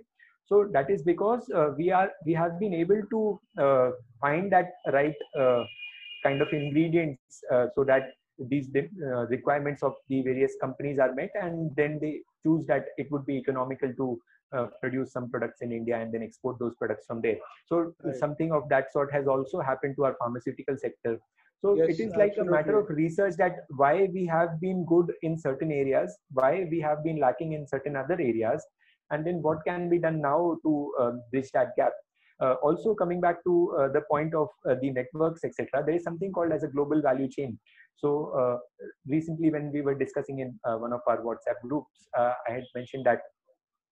So that is because uh, we are we have been able to uh, find that right kind of ingredients so that these requirements of the various companies are met and then they choose that it would be economical to uh, produce some products in India and then export those products from there. So right. something of that sort has also happened to our pharmaceutical sector. So yes, it is like absolutely. a matter of research that why we have been good in certain areas, why we have been lacking in certain other areas, and then what can be done now to uh, bridge that gap. Uh, also coming back to uh, the point of uh, the networks etc there is something called as a global value chain so uh, recently when we were discussing in uh, one of our whatsapp groups i had mentioned that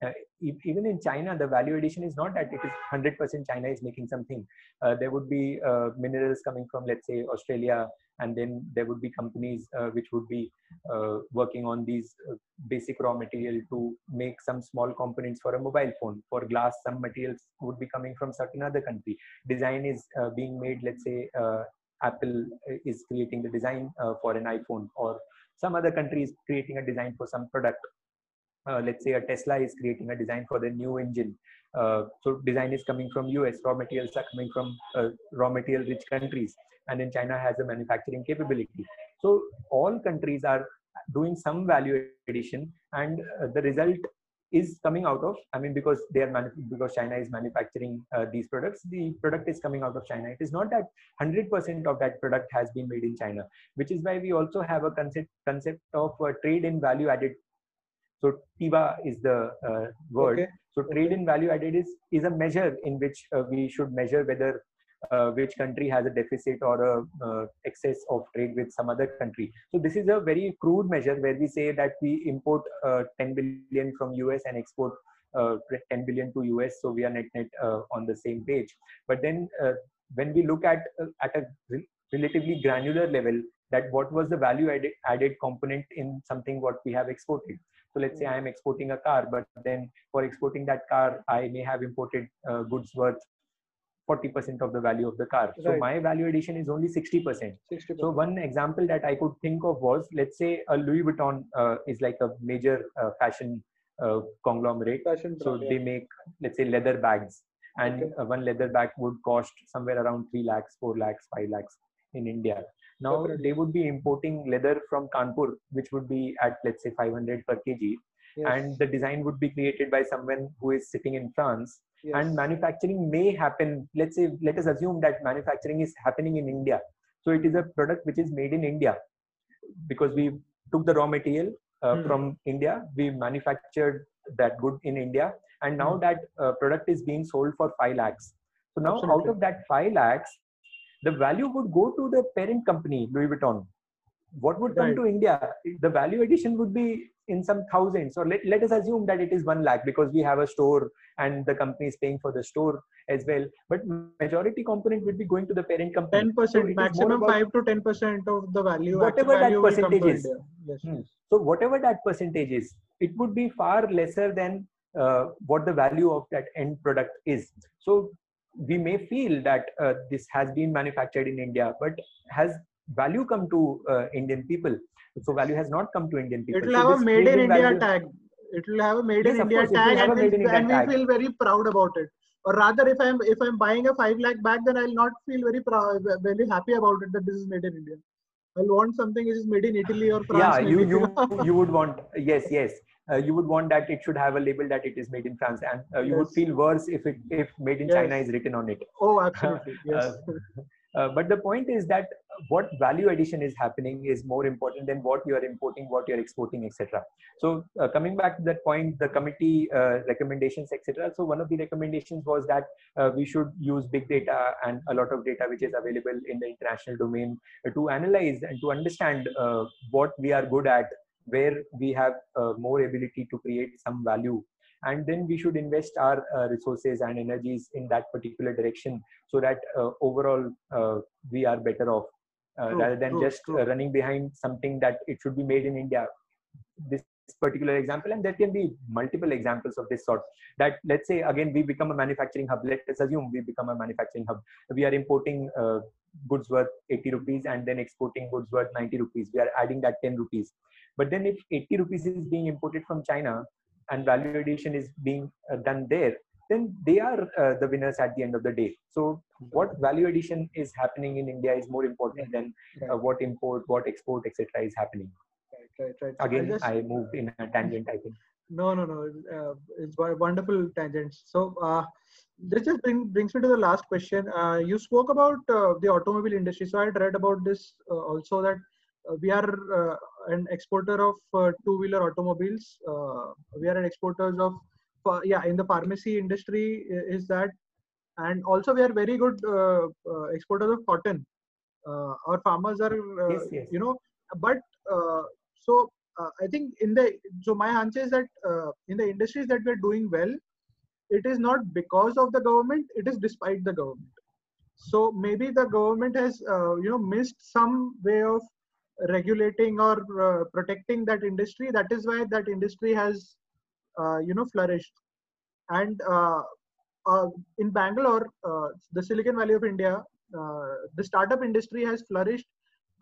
uh, even in China, the value addition is not that it is 100% China is making something. Uh, there would be uh, minerals coming from, let's say, Australia, and then there would be companies uh, which would be uh, working on these uh, basic raw material to make some small components for a mobile phone. For glass, some materials would be coming from certain other country. Design is being made, let's say, Apple is creating the design for an iPhone, or some other country is creating a design for some product uh, let's say a Tesla is creating a design for the new engine. Uh, so design is coming from US, raw materials are coming from uh, raw material rich countries, and then China has a manufacturing capability. So all countries are doing some value addition, and uh, the result is coming out of i mean because they are because china is manufacturing uh, these products the product is coming out of china it is not that 100% of that product has been made in china which is why we also have a concept concept of uh, trade in value added so TIVA is the uh, word. Okay. So trade in value added is, is a measure in which uh, we should measure whether uh, which country has a deficit or a uh, excess of trade with some other country. So this is a very crude measure where we say that we import uh, 10 billion from US and export uh, 10 billion to US. So we are net net on the same page. But then when we look at at a relatively granular level, that what was the value added, added component in something what we have exported so let's say I am exporting a car, but then for exporting that car, I may have imported uh, goods worth 40% of the value of the car. Right. So my value addition is only 60%. 60%. So one example that I could think of was, let's say a Louis Vuitton uh, is like a major uh, fashion uh, conglomerate. Fashion brand, so yeah. they make, let's say leather bags and okay. Uh, one leather bag would cost somewhere around 3 lakhs, 4 lakhs, 5 lakhs in India. Now Definitely. they would be importing leather from Kanpur, which would be at let's say 500 per kg, yes. and the design would be created by someone who is sitting in France. Yes. And manufacturing may happen. Let's say, let us assume that manufacturing is happening in India. So it is a product which is made in India because we took the raw material uh, hmm. from India, we manufactured that good in India, and now hmm. that uh, product is being sold for 5 lakhs. So now Absolutely. out of that 5 lakhs, the value would go to the parent company, Louis Vuitton. What would come right. to India? The value addition would be in some thousands. Or let, let us assume that it is one lakh because we have a store and the company is paying for the store as well. But majority component would be going to the parent company. 10%, so maximum 5 to 10% of the value. Whatever value that percentage is. Yes, hmm. So whatever that percentage is, it would be far lesser than uh, what the value of that end product is. So we may feel that uh, this has been manufactured in India, but has value come to uh, Indian people? So value has not come to Indian people. It will so have a made in India value... tag. It will have a made yes, in India course, tag, and, we, and we feel very proud about it. Or rather, if I'm if I'm buying a five lakh bag, then I'll not feel very proud, very happy about it that this is made in India. I'll want something which is made in Italy or France. Yeah, you you you would want yes yes uh, you would want that it should have a label that it is made in France, and uh, you yes. would feel worse if it if made in yes. China is written on it. Oh, absolutely. Yes. Uh, but the point is that what value addition is happening is more important than what you are importing, what you are exporting, etc. So uh, coming back to that point, the committee uh, recommendations, etc. So one of the recommendations was that uh, we should use big data and a lot of data which is available in the international domain to analyze and to understand what we are good at where we have uh, more ability to create some value. And then we should invest our uh, resources and energies in that particular direction so that uh, overall uh, we are better off uh, true, rather than true, just uh, true. running behind something that it should be made in india. This particular example and there can be multiple examples of this sort that let's say again we become a manufacturing hub. Let's assume we become a manufacturing hub. We are importing uh, goods worth 80 rupees and then exporting goods worth 90 rupees. We are adding that 10 rupees but then if 80 rupees is being imported from china and value addition is being uh, done there then they are uh, the winners at the end of the day so what value addition is happening in india is more important than uh, what import what export etc is happening right, right. Again, I, just, I, moved in a tangent, I think. No, no, no. Uh, it's wonderful tangents. So uh, this just bring, brings me to the last question. Uh, you spoke about uh, the automobile industry. So I had read about this uh, also that Uh, we are uh, an exporter of uh, two-wheeler automobiles. we are an exporters of, yeah, in the pharmacy industry is that, and also we are very good exporters of cotton. our farmers are, yes, yes. you know, but so uh, I think in the so my answer is that uh, in the industries that we're doing well, it is not because of the government; it is despite the government. So maybe the government has uh, you know missed some way of regulating or uh, protecting that industry. That is why that industry has uh, you know flourished. And uh, in Bangalore, the Silicon Valley of India, the startup industry has flourished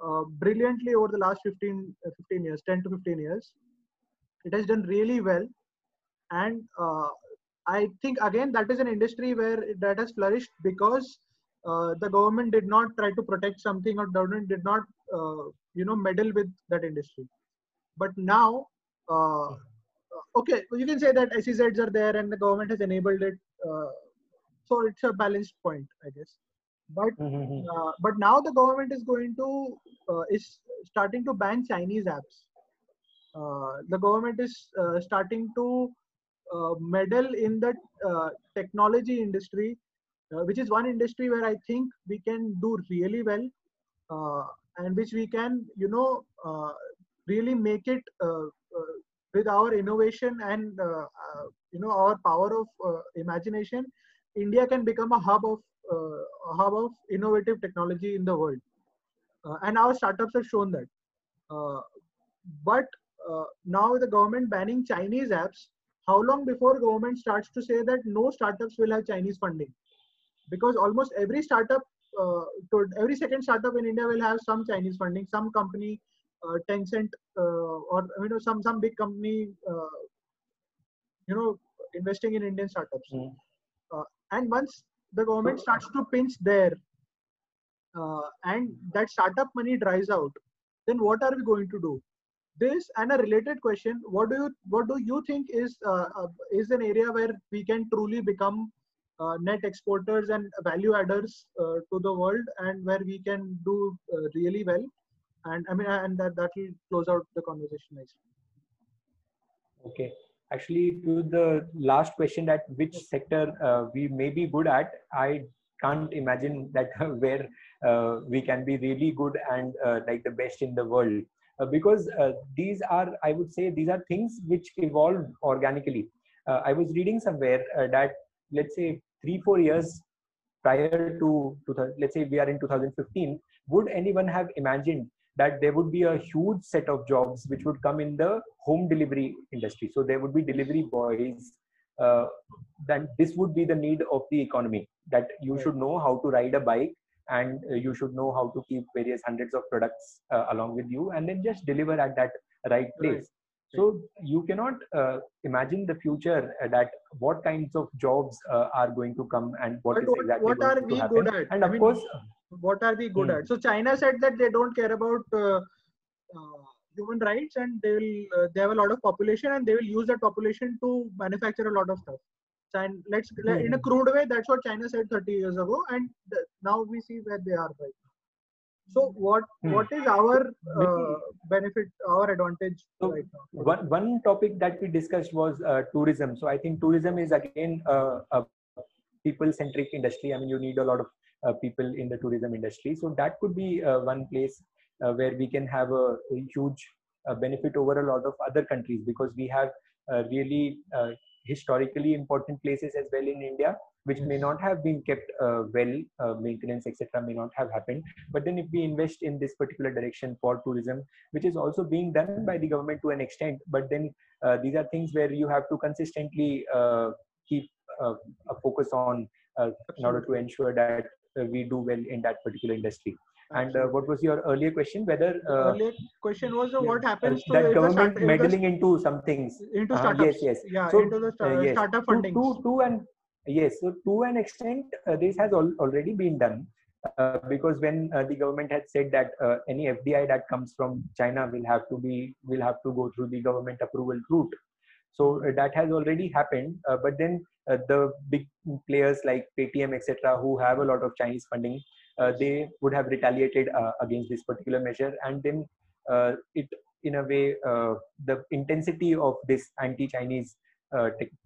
uh, brilliantly over the last 15, uh, 15 years, 10 to 15 years. It has done really well. And uh, I think, again, that is an industry where that has flourished because uh, the government did not try to protect something or government did not, uh, you know, meddle with that industry. But now, okay, you can say that SEZs are there and the government has enabled it. so it's a balanced point, I guess but mm-hmm. uh, but now the government is going to uh, is starting to ban chinese apps uh, the government is uh, starting to uh, meddle in the uh, technology industry which is one industry where i think we can do really well and which we can you know uh, really make it uh, uh, with our innovation and you know our power of imagination india can become a hub of uh, hub of innovative technology in the world. Uh, and our startups have shown that. Uh, but now the government banning Chinese apps, how long before government starts to say that no startups will have Chinese funding? Because almost every startup, uh, every second startup in India will have some Chinese funding, some company, uh, Tencent, uh, or you know some some big company, you know, investing in Indian startups. Mm. and once the government starts to pinch there uh, and that startup money dries out then what are we going to do this and a related question what do you what do you think is uh, uh, is an area where we can truly become uh, net exporters and value adders uh, to the world and where we can do uh, really well. And i mean and that that will close out the conversation nicely. Okay. Actually to the last question that which sector uh, we may be good at i can't imagine that where uh, we can be really good and uh, like the best in the world. Uh, because uh, these are i would say these are things which evolve organically. Uh, i was reading somewhere that let's say 3 4 years prior to, to let's say we are in 2015 would anyone have imagined that there would be a huge set of jobs which would come in the home delivery industry. So there would be delivery boys. Uh, then this would be the need of the economy that you should know how to ride a bike and uh, you should know how to keep various hundreds of products uh, along with you and then just deliver at that right place. So you cannot uh, imagine the future uh, that what kinds of jobs uh, are going to come and what but is exactly what are we good at? And of I mean, course, what are we good hmm. at so china said that they don't care about uh, uh, human rights and they will uh, they have a lot of population and they will use that population to manufacture a lot of stuff and let's hmm. in a crude way that's what china said 30 years ago and th- now we see where they are right so what hmm. what is our uh, benefit our advantage so right now one one topic that we discussed was uh, tourism so i think tourism is again uh, a people centric industry i mean you need a lot of uh, people in the tourism industry. So that could be uh, one place uh, where we can have a, a huge benefit over a lot of other countries because we have really historically important places as well in India which may not have been kept uh, well uh, maintenance etc may not have happened but then if we invest in this particular direction for tourism which is also being done by the government to an extent but then uh, these are things where you have to consistently uh, keep uh, a focus on uh, in order to ensure that we do well in that particular industry and uh, what was your earlier question? Whether uh, earlier question was uh, what happens to that government start, meddling into some things into uh-huh, startups? yes, yes. Yeah, so, into the start, yes. startup funding. To, to, to an yes, so to an extent, this has al- already been done. Uh, because when uh, the government had said that uh, any FDI that comes from China will have to be will have to go through the government approval route. So that has already happened. but then the big players like Paytm, etc., who have a lot of Chinese funding, uh, they would have retaliated uh, against this particular measure and then uh, it in a way the intensity of this anti-chinese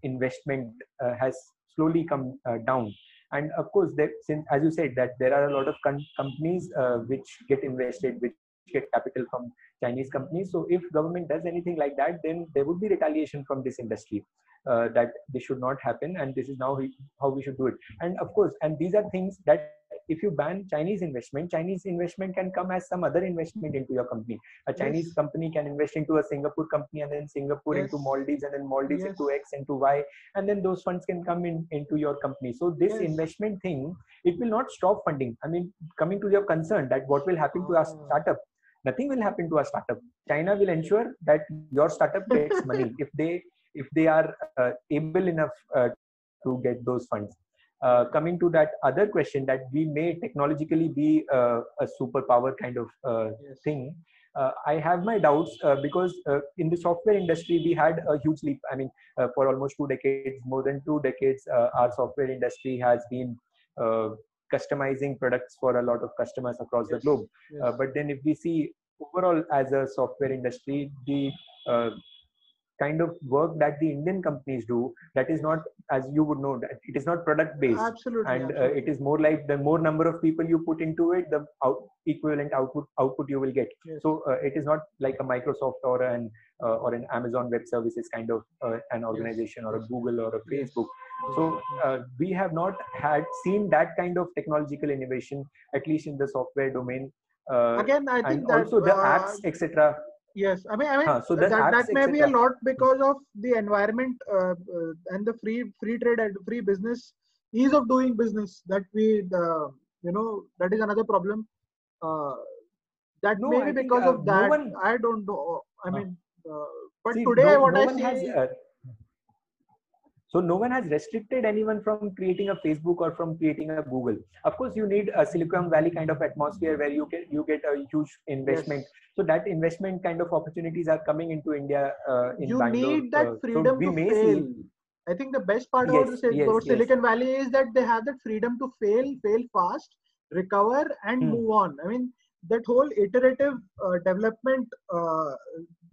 investment has slowly come down. And of course that since as you said that there are a lot of companies uh, which get invested which get capital from chinese companies. So if government does anything like that then there would be retaliation from this industry uh, that this should not happen and this is now how we should do it. And of course and these are things that if you ban Chinese investment, Chinese investment can come as some other investment into your company. A Chinese yes. company can invest into a Singapore company and then Singapore yes. into Maldives and then Maldives yes. into X into Y. And then those funds can come in into your company. So this investment thing, it will not stop funding. I mean, coming to your concern that what will happen to our ah. startup, nothing will happen to our startup. China will ensure that your startup gets money if they if they are uh, able enough uh, to get those funds uh, coming to that other question that we may technologically be uh, a superpower kind of uh, yes. thing uh, i have my doubts uh, because uh, in the software industry we had a huge leap i mean for almost two decades more than two decades our software industry has been customizing products for a lot of customers across yes. the globe yes. but then if we see overall as a software industry the kind of work that the Indian companies do that is not, as you would know, that it is not product based. Absolutely. And absolutely. Uh, it is more like the more number of people you put into it, the out, equivalent output output you will get. Yes. So uh, it is not like a Microsoft or an uh, or an Amazon Web Services kind of uh, an organization yes. or a Google or a Facebook. So uh, we have not had seen that kind of technological innovation, at least in the software domain. Uh, Again, I think and that, also the apps, etc yes i mean i mean huh, so that, that may be a lot because of the environment uh, uh, and the free free trade and free business ease of doing business that we uh, you know that is another problem. Uh, that no, may be because think, of that. no one, i don't know. I mean uh, but see, today no, what i see has, uh, so no one has restricted anyone from creating a Facebook or from creating a Google. Of course, you need a Silicon Valley kind of atmosphere where you get you get a huge investment. Yes. So that investment kind of opportunities are coming into India. Uh, in you Bangalore. need that freedom uh, so to fail. See, I think the best part yes, about, yes, about Silicon Valley is that they have that freedom to fail, fail fast, recover, and hmm. move on. I mean, that whole iterative uh, development, uh,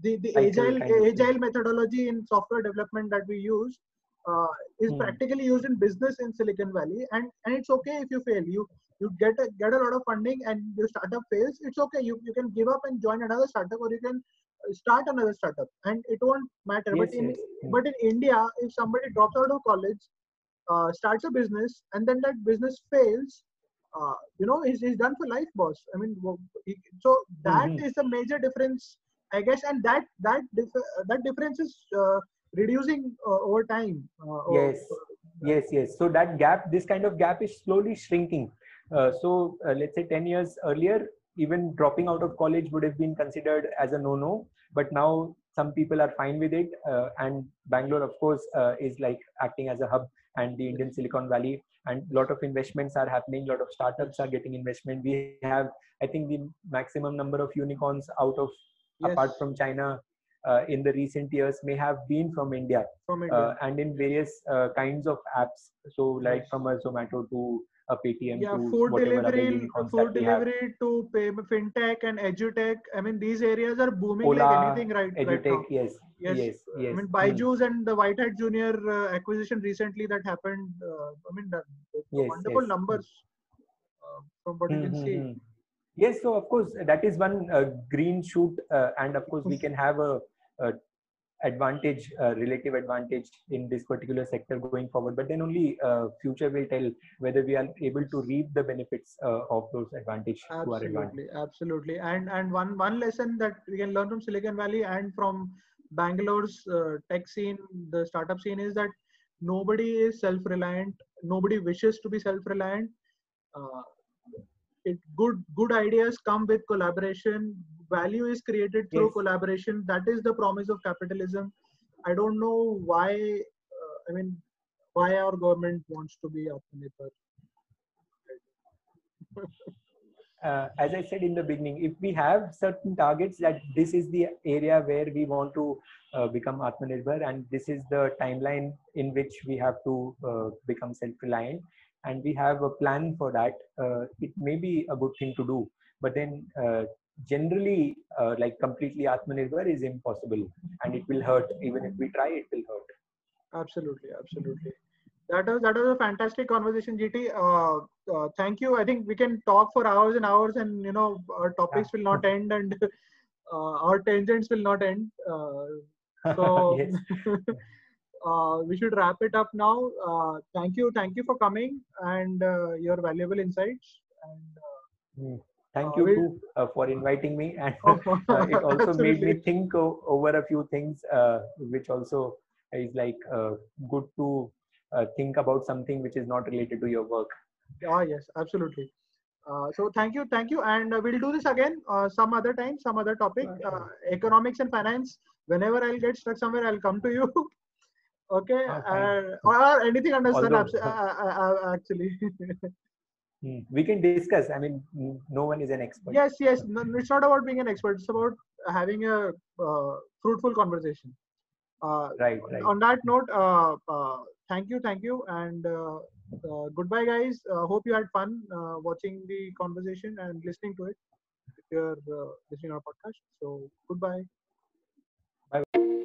the the agile agile methodology in software development that we use uh, is mm. practically used in business in Silicon Valley, and and it's okay if you fail. You you get a, get a lot of funding and your startup fails. It's okay. You you can give up and join another startup, or you can start another startup, and it won't matter. Yes, but in yes. but in India, if somebody drops out of college, uh, starts a business, and then that business fails, uh, you know, he's, he's done for life, boss. I mean, so that mm-hmm. is a major difference, I guess, and that that dif- that difference is uh, reducing uh, over time uh, yes. Yes yes. So that gap this kind of gap is slowly shrinking. Uh, so let's say 10 years earlier even dropping out of college would have been considered as a no no but now some people are fine with it uh, and bangalore of course uh, is like acting as a hub and the indian silicon valley and a lot of investments are happening a lot of startups are getting investment. We have i think the maximum number of unicorns out of yes. apart from china uh, in the recent years may have been from India, from India. Uh, and in various uh, kinds of apps. So, like from a Zomato to a Paytm yeah, food delivery, food delivery to pay, fintech and edutech. I mean, these areas are booming Ola, like anything right, edutech, right now. Yes, yes, yes, yes. I mean, Byju's hmm. and the White Hat Junior uh, acquisition recently that happened. Uh, I mean, the, the yes, wonderful yes. numbers uh, from what mm-hmm. you can see. Yes, so of course that is one green shoot, and of course we can have a uh, advantage, uh, relative advantage in this particular sector going forward. But then only uh, future will tell whether we are able to reap the benefits uh, of those advantage absolutely, to our advantage. Absolutely, and and one one lesson that we can learn from Silicon Valley and from Bangalore's uh, tech scene, the startup scene, is that nobody is self-reliant. Nobody wishes to be self-reliant. Uh, it good good ideas come with collaboration value is created through Yes. collaboration that is the promise of capitalism i don't know why uh, i mean why our government wants to be atmanirbhar uh, as I said in the beginning, if we have certain targets that this is the area where we want to uh, become Atmanirbhar and this is the timeline in which we have to uh, become self-reliant and we have a plan for that, uh, it may be a good thing to do. But then uh, generally, uh, like completely Atmanirbhar is impossible and it will hurt. Even if we try, it will hurt. absolutely absolutely that was that was a fantastic conversation gt uh, uh, thank you i think we can talk for hours and hours and you know our topics will not end and uh, our tangents will not end uh, so yes. uh, we should wrap it up now uh, thank you thank you for coming and uh, your valuable insights and uh, Mm. Thank Uh, you we'll- too, uh, for inviting me, and uh, it also made me think o- over a few things, uh, which also is like uh, good to uh, think about something which is not related to your work. Ah, yes, absolutely. Uh, so thank you, thank you, and uh, we'll do this again uh, some other time, some other topic. Uh, economics and finance. Whenever I'll get stuck somewhere, I'll come to you. okay, Ah, fine. uh, or anything under sun. Uh, uh, uh, actually, Mm. We can discuss. I mean, no one is an expert. yes, yes. No, it's not about being an expert. It's about having a uh, fruitful conversation. Uh, Right, right. on that note, uh, uh, thank you, thank you, and uh, uh, goodbye, guys. Uh, hope you had fun uh, watching the conversation and listening to it. If you're uh, listening to our podcast, so goodbye. Bye.